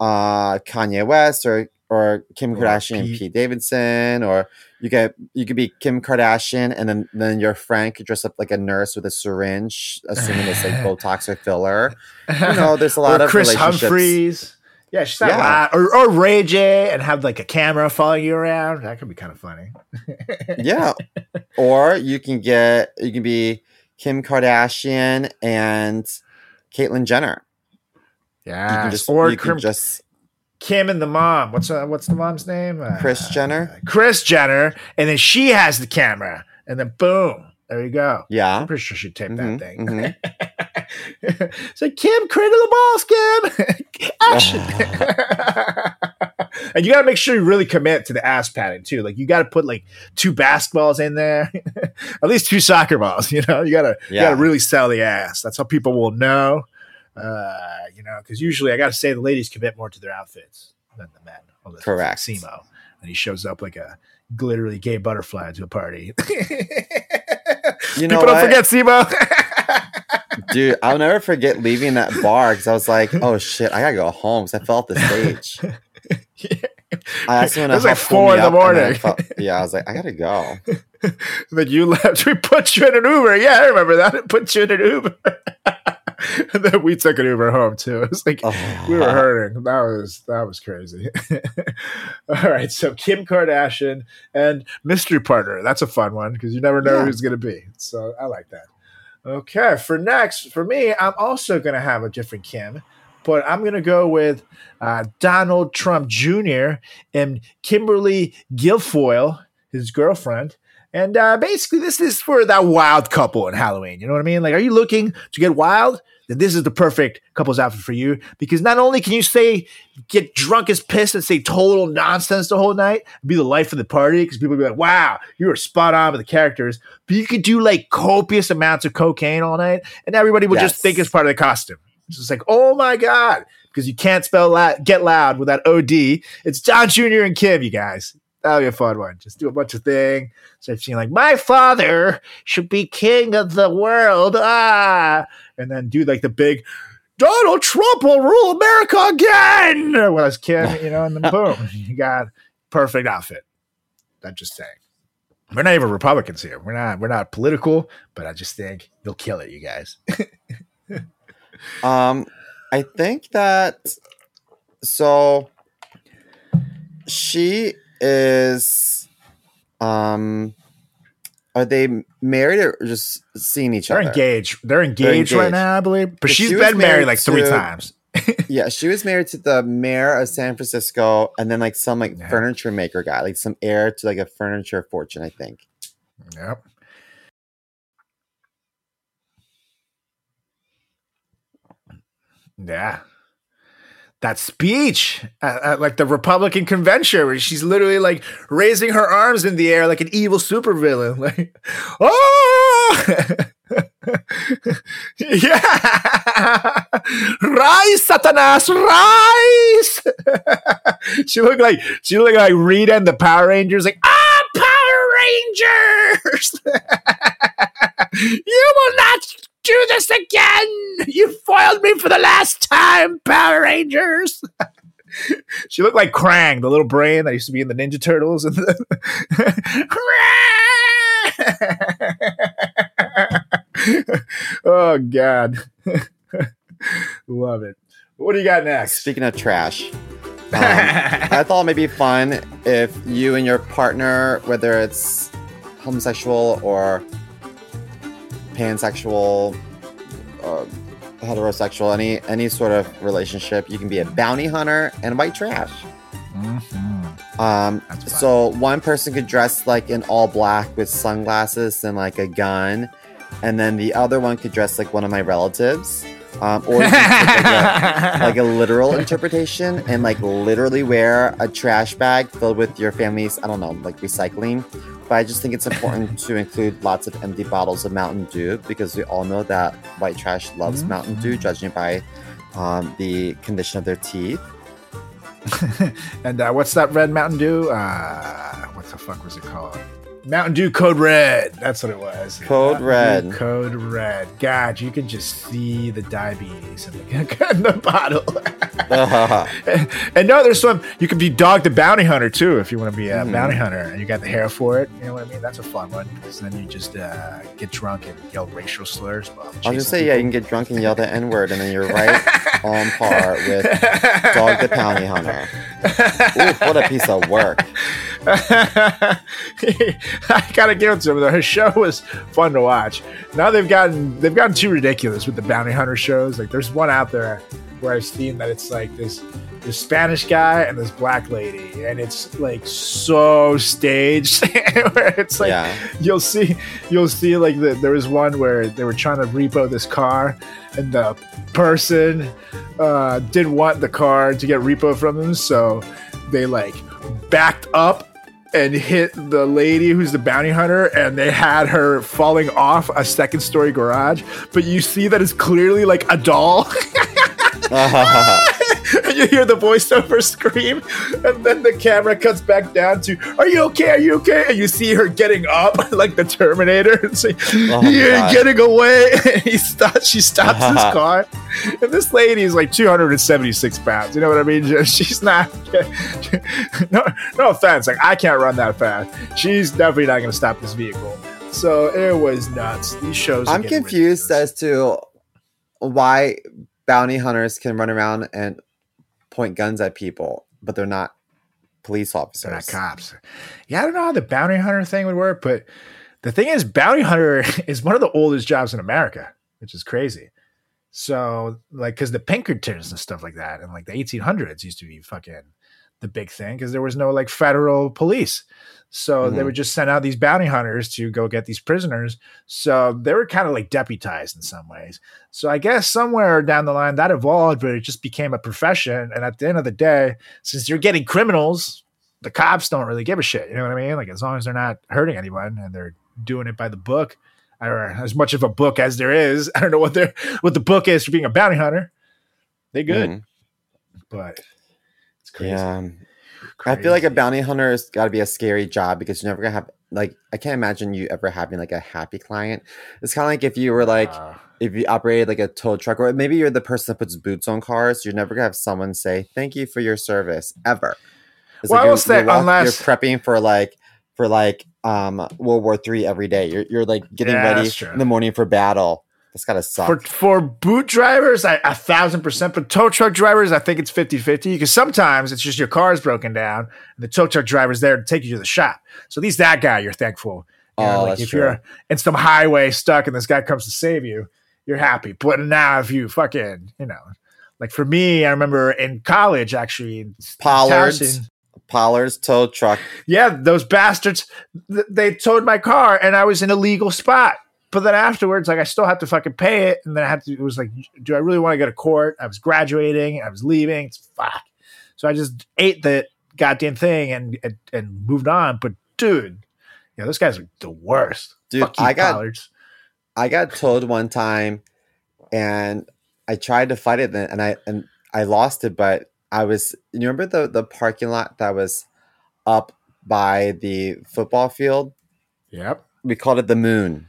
uh, Kanye West or or Kim Or Kardashian and Pete. Pete Davidson or you could you could be Kim Kardashian and then then your friend could dress up like a nurse with a syringe, assuming it's like Botox or filler. You know, there's a lot of Chris relationships. Humphries. Yeah, she's not Yeah. Or, or Ray J and have like a camera following you around. That could be kind of funny. Yeah, or you can get you can be Kim Kardashian and Caitlyn Jenner. You Yeah. can just or you Kim, can just Kim and the mom. What's uh, what's the mom's name? Uh, Kris Jenner? Kris Jenner, and then she has the camera, and then boom, there you go. yeah. I'm pretty sure she taped Mhm, that thing. mhm. it's like Kim, cradle the balls, Kim. Action. and you got to make sure you really commit to the ass padding too. Like you got to put like two basketballs in there, at least two soccer balls. You know, you gotta you Yeah. gotta really sell the ass. That's how people will know. Uh, you know, because usually I got to say the ladies commit more to their outfits than the men. It's Correct. Simo, and he shows up like a glittery gay butterfly to a party. You know People don't forget Simo. Dude, I'll never forget leaving that bar because I was like, "Oh shit, I gotta go home." Because I fell off the stage. I asked someone It was like four in the then I morning. felt- yeah, I was like, "I gotta go." Then you left. We put you in an Uber. Yeah, I remember that. It Put you in an Uber. and then we took an Uber home too. It was like Oh. we were hurting. That was that was crazy. All right, so Kim Kardashian and mystery partner. That's a fun one because you never know Yeah. who's going to be. So I like that. Okay, for next, for me, I'm also going to have a different Kim, but I'm going to go with uh, Donald Trump Jr. and Kimberly Guilfoyle, his girlfriend. And uh, basically, this is for that wild couple in Halloween. You know what I mean? Like, are you looking to get wild? Then this is the perfect couple's outfit for you because not only can you say get drunk as piss and say total nonsense the whole night, be the life of the party because people will be like, "Wow, you were spot on with the characters," but you could do like copious amounts of cocaine all night, and everybody will just think it's part of the costume. It's just like, "Oh my god!" Because you can't spell la- "get loud" with that OD. It's Don Jr. and Kim, you guys. That'll be a fun one. Just do a bunch of thing. Start saying like, "My father should be king of the world," ah, and then do like the big. Donald Trump will rule America again. When I was Kim, you know, and then boom, you got perfect outfit. I'm just saying. We're not even Republicans here. We're not. We're not political, but I just think you'll kill it, you guys. Um, I think that so she is. Um, are they married or just seeing each other? They're other? engaged. They're engaged, right engaged. now, I believe. But But she's she been married married like three to- times. Yeah, she was married to the mayor of San Francisco, and then like some like Yeah. furniture maker guy, like some heir to like a furniture fortune, I think. Yep. Yeah. That speech at, at like the Republican convention where she's literally like raising her arms in the air like an evil supervillain. Like, oh, yeah, rise, Satanas, rise. she looked like she looked like Rita and the Power Rangers. Like, ah, Power Rangers, you will not do this again. You foiled me for the last time, Power Rangers. she looked like Krang, the little brain that used to be in the Ninja Turtles. And the oh God, love it. What do you got next? Speaking of trash, um, I thought it'd be fun if you and your partner, whether it's homosexual or pansexual, uh, heterosexual, any any sort of relationship, you can be a bounty hunter and white trash. Um, That's fun. so one person could dress like in all black with sunglasses and like a gun, and then the other one could dress like one of my relatives. Um, or you could take, like, a, like a literal interpretation and like literally wear a trash bag filled with your family's I don't know like recycling. But I just think it's important to include lots of empty bottles of Mountain Dew because we all know that white trash loves Mhm. Mountain Dew, judging by um, the condition of their teeth. and uh, what's that red Mountain Dew? Uh, what the fuck was it called? Mountain Dew Code Red. That's what it was. Code Mountain Dew Red. Code Red. God, you can just see the diabetes in the, in the bottle. and, and no, there's some. You can be Dog the Bounty Hunter too if you want to be a Mhm. bounty hunter, and you got the hair for it. You know what I mean? That's a fun one. Because then you just uh, get drunk and yell racial slurs. I was chasing gonna say, yeah, you can get drunk and yell the N word, and then you're right on par with Dog the Bounty Hunter. Ooh, what a piece of work. I gotta give it to him. though. His show was fun to watch. Now they've gotten they've gotten too ridiculous with the bounty hunter shows. Like there's one out there where I've seen that it's like this this Spanish guy and this black lady, and it's like so staged. where it's like yeah. you'll see you'll see like the, there was one where they were trying to repo this car and the person uh, didn't want the car to get repo from them so they like backed up and hit the lady who's the bounty hunter and they had her falling off a second story garage. But you see that it's clearly like a doll you hear the voiceover scream, and then the camera cuts back down to, "Are you okay? Are you okay?" And you see her getting up like the Terminator and say, Oh, "You're God. getting away." And he stops. She stops his car, and this lady is like 276 pounds. You know what I mean? She's not. no, no offense. Like I can't run that fast. She's definitely not going to stop this vehicle. So it was nuts. These shows. I'm confused ridiculous. as to why bounty hunters can run around and point guns at people, but they're not police officers. They're not cops. Yeah, I don't know how the bounty hunter thing would work, but the thing is, bounty hunter is one of the oldest jobs in America, which is crazy. So, like, because the Pinkertons and stuff like that, and like the 1800s used to be fucking the big thing because there was no like federal police. So they Mhm. would just send out these bounty hunters to go get these prisoners. So they were kind of like deputized in some ways. So I guess somewhere down the line that evolved, but it just became a profession. And at the end of the day, since you're getting criminals, the cops don't really give a shit. You know what I mean? Like as long as they're not hurting anyone and they're doing it by the book, or as much of a book as there is. I don't know what they're what the book is for being a bounty hunter. They good, Mhm. but it's crazy. Yeah. I feel like a bounty hunter has got to be a scary job because you're never gonna have like I can't imagine you ever having like a happy client. It's kind of like if you were like Uh, if you operated like a tow truck or maybe you're the person that puts boots on cars. You're never gonna have someone say thank you for your service ever. It's Well, I you're, will say, walk- unless- you're prepping for like for like um World War Three every day. You're you're like getting Yeah, ready in the morning for battle. That's gotta suck. for for boot drivers, I, a thousand percent. But tow truck drivers, I think it's 50-50 because sometimes it's just your car's broken down and the tow truck driver's there to take you to the shop. So at least that guy, you're thankful. You know, Oh, like that's if true. you're in some highway stuck and this guy comes to save you, you're happy. But now if you fucking, you know, like for me, I remember in college actually Pollards, Towson- Pollards tow truck. yeah, those bastards, th- they towed my car and I was in a legal spot. But then afterwards, like I still had to fucking pay it. And then I had to, it was like, do I really want to go to court? I was graduating, I was leaving. It's fuck. So I just ate the goddamn thing and, and, and moved on. But dude, yeah, those guys are the worst. Dude, you, I got Pollards. I got told one time and I tried to fight it then and I and I lost it, but I was you remember the the parking lot that was up by the football field? Yep. We called it the moon.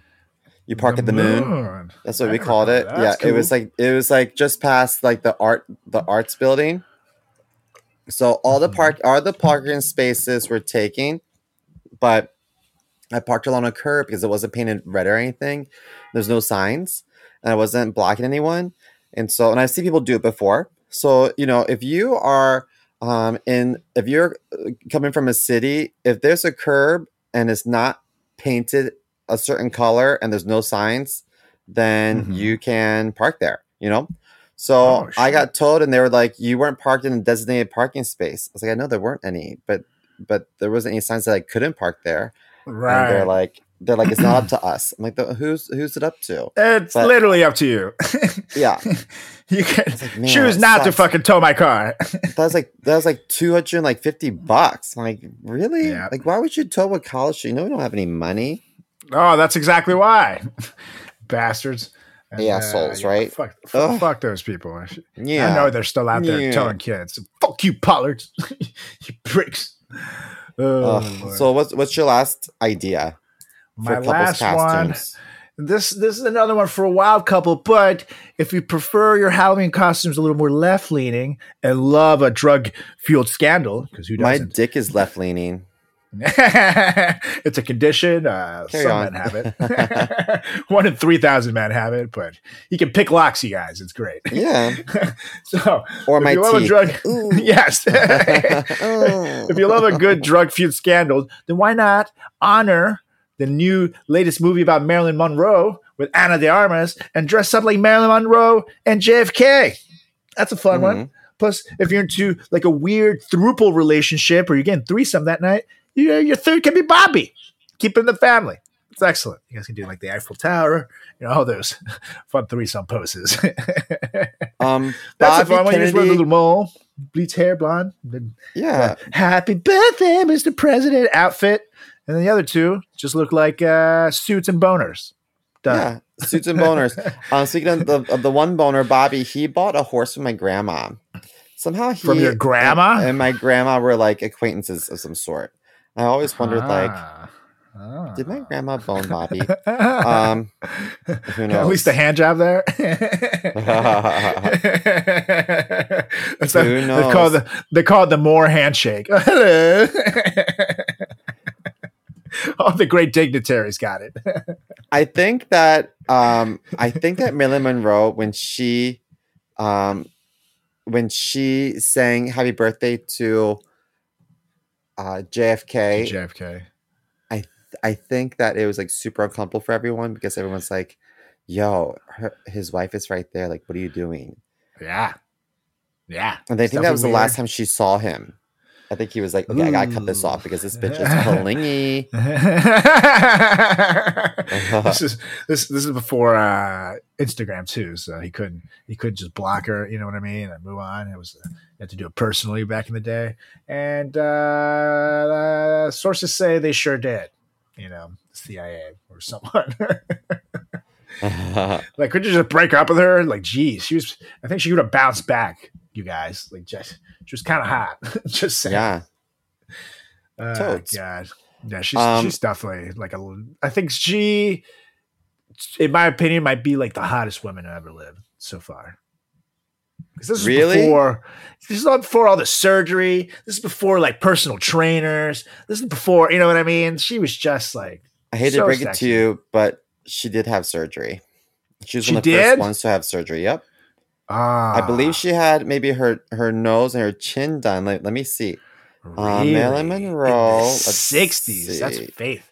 You park at the moon. That's what I we called it. that. Yeah, That's it was like it was like just past like the art the arts building. So all the Mhm. park all the parking spaces were taken, but I parked along a curb because it wasn't painted red or anything. There's no signs, and I wasn't blocking anyone. And so, and I've seen people do it before. So you know, if you are um, in, if you're uh, coming from a city, if there's a curb and it's not painted a certain color and there's no signs, then Mhm. you can park there. You know. So Oh, I got told, and they were like, "You weren't parked in a designated parking space." I was like, "I know there weren't any, but but there wasn't any signs that I couldn't park there." right. And they're like, they're like, it's not up to us. I'm like, who's who's it up to? it's but- literally up to you. Yeah, you can like, man, choose not to fucking tow my car. that was like that was like two hundred like fifty bucks. I'm like, really? Yeah. Like, why would you tow a college? You know, we don't have any money. Oh, that's exactly why. Bastards. And, Assholes, yeah, right? Fuck, fuck those people. Yeah, I know they're still out there Yeah. telling kids, fuck you, Pollards. you pricks. Oh, so what's what's your last idea my last one. costumes? This this is another one for a wild couple, but if you prefer your Halloween costumes a little more left leaning and love a drug fueled scandal, because who My doesn't? dick is left leaning. it's a condition. Uh, Carry some on. men have it. One in three thousand men have it, but you can pick locks, you guys. It's great. Yeah, so, or my you love a teeth. drug, Ooh. yes. If you love a good drug fueled scandal, then why not honor the new latest movie about Marilyn Monroe with Ana de Armas and dress up like Marilyn Monroe and JFK? That's a fun one. Mhm. Plus, if you're into like a weird throuple relationship or you're getting threesome that night, you, your third can be Bobby. Keep it in the family. It's excellent. You guys can do like the Eiffel Tower, you know, all those fun threesome poses. Um, That's a Bobby fun one. You just a little mole, bleach hair, blonde. Yeah, Happy birthday, Mr. President outfit. And then the other two just look like uh, suits and boners. Done. yeah, suits and boners. um, speaking of the, of the one boner, Bobby, he bought a horse from my grandma. Somehow he From your grandma? and, and my grandma were like acquaintances of some sort. I always wondered, like, Ah. Ah. did my grandma bone Bobby? Um, who knows? At least a hand job there. That's Who They call the they call it the Moore handshake. Hello. All the great dignitaries got it. I think that um I think that Marilyn Monroe when she um when she sang happy birthday to uh JFK JFK. I I think that it was like super uncomfortable for everyone because everyone's like yo her, his wife is right there like what are you doing Yeah. Yeah. and I think that was the last time she saw him I think he was like okay I gotta cut this off because this bitch is clingy this is this this is before uh Instagram too, so he couldn't he couldn't just block her, you know what I mean, and move on. It was uh, you had to do it personally back in the day, and uh, uh sources say they sure did, you know, CIA or someone. like, could you just break up with her? Like, geez, she was. I think she would have bounced back. You guys, like, just she was kind of hot. just saying. yeah Oh Totes. God. Yeah, she's Um, she's definitely like a. I think she, in my opinion, might be like the hottest woman to ever live so far. 'Cause this is Really? before. This is not before all the surgery. This is before like personal trainers. This is before you know what I mean. She was just like I hate So to break it to you, but she did have surgery. She was She one of the did? first ones to have surgery. Yep. Ah. I believe she had maybe her her nose and her chin done. Let, let me see. uh, Marilyn Monroe, In the let's sixties. That's faith.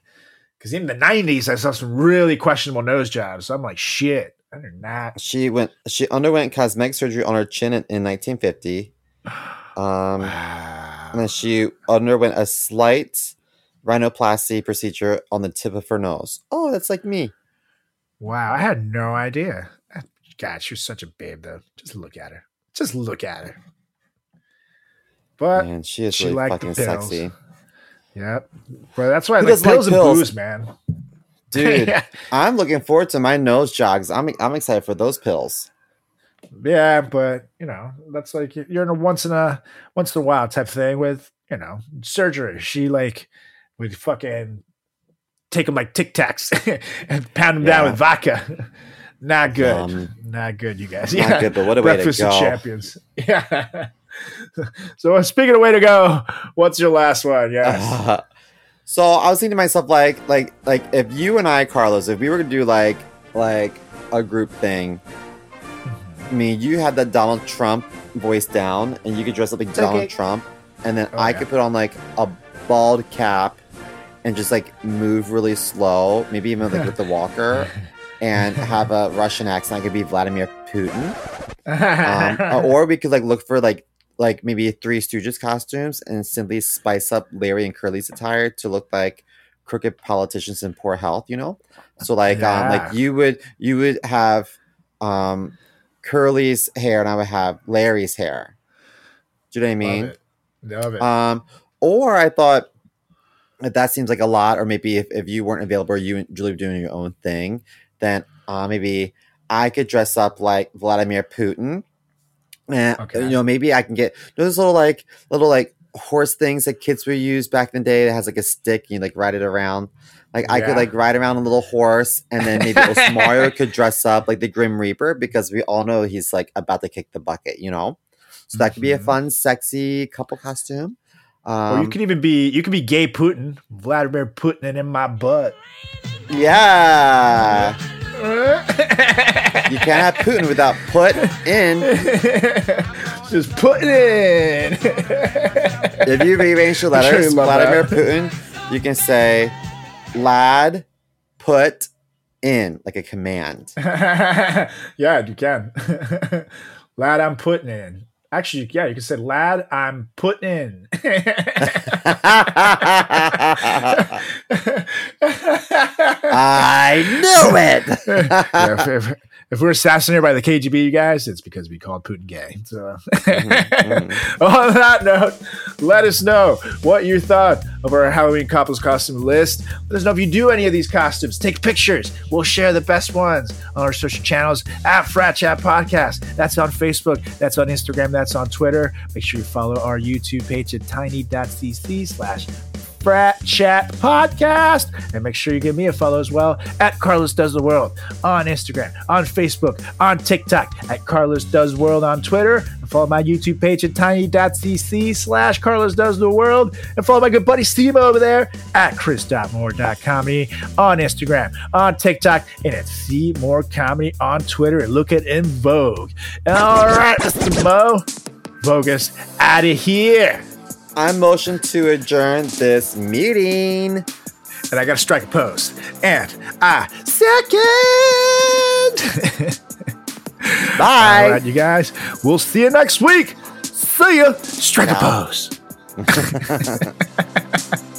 Because in the nineties, I saw some really questionable nose jobs. So I'm like, shit. Not. She went. She underwent cosmetic surgery on her chin in, in 1950. Um, Wow. and then she underwent a slight rhinoplasty procedure on the tip of her nose. Oh, that's like me. Wow, I had no idea. God, she was such a babe, though. Just look at her. Just look at her. But Man, she is she really fucking pills. sexy, yep, but that's why I like doesn't like pills and booze, man. dude. yeah. I'm looking forward to my nose jogs. I'm I'm excited for those pills. yeah, but you know, that's like you're in a once in a once in a while type thing with you know surgery. She like would fucking take them like Tic Tacs and pound them down with vodka. Not good. Yum. Not good, you guys. Not good, but what a way to Breakfast of go. champions. Yeah. so uh, speaking of way to go, what's your last one? Yes. so I was thinking to myself, like, like, like, if you and I, Carlos, if we were to do like, like a group thing, I mean, you had that Donald Trump voice down, and you could dress up like Donald Okay. Trump, and then Oh, I yeah. could put on like a bald cap and just like move really slow, maybe even like with the walker, and have a Russian accent. I could be Vladimir Putin. um, or we could like look for like like maybe Three Stooges costumes and simply spice up Larry and Curly's attire to look like crooked politicians in poor health. You know, so like um like you would you would have um Curly's hair and I would have Larry's hair. Do you know what I mean? Love it. Love it. Um, or I thought that that seems like a lot, or maybe if, if you weren't available you and Julie were doing your own thing, then uh, maybe I could dress up like Vladimir Putin. And Okay. you know, maybe I can get those little like little like horse things that kids would use back in the day that has like a stick and you like ride it around. Like I could like ride around a little horse and then maybe Mario could dress up like the Grim Reaper because we all know he's like about to kick the bucket, you know? So that could be a Mhm. fun, sexy couple costume. or Um, you can even be you can be gay Putin, Vladimir Putin in my butt. yeah. You can't have Putin without put in. Just put it in. If you rearrange sure letters, Vladimir that. Putin, you can say lad put in like a command. yeah, you can. lad, I'm putting in. Actually, yeah, you can say, lad, I'm putting in. I knew it. Yeah, if, we're assassinated by the KGB, you guys, it's because we called Putin gay. So, Mm-hmm, on that note, let us know what you thought of our Halloween couples costume list. Let us know if you do any of these costumes. Take pictures. We'll share the best ones on our social channels at Frat Chat Podcast. That's on Facebook. That's on Instagram. That's on Twitter. Make sure you follow our YouTube page at tiny.cc slash Frat Chat Podcast. And make sure you give me a follow as well at Carlos Does the World on Instagram, on Facebook, on TikTok, at Carlos Does World on Twitter. And follow my YouTube page at tiny.cc slash Carlos Does the World. And follow my good buddy Steve over there at chris.moore.comedy on Instagram, on TikTok, and at See More Comedy on Twitter. And look at In Vogue. All right, Mr. Mo. Vogus out of here. I motion to adjourn this meeting. and I got to strike a pose. And I second. Bye. All right, you guys. We'll see you next week. See ya. Strike a No. pose.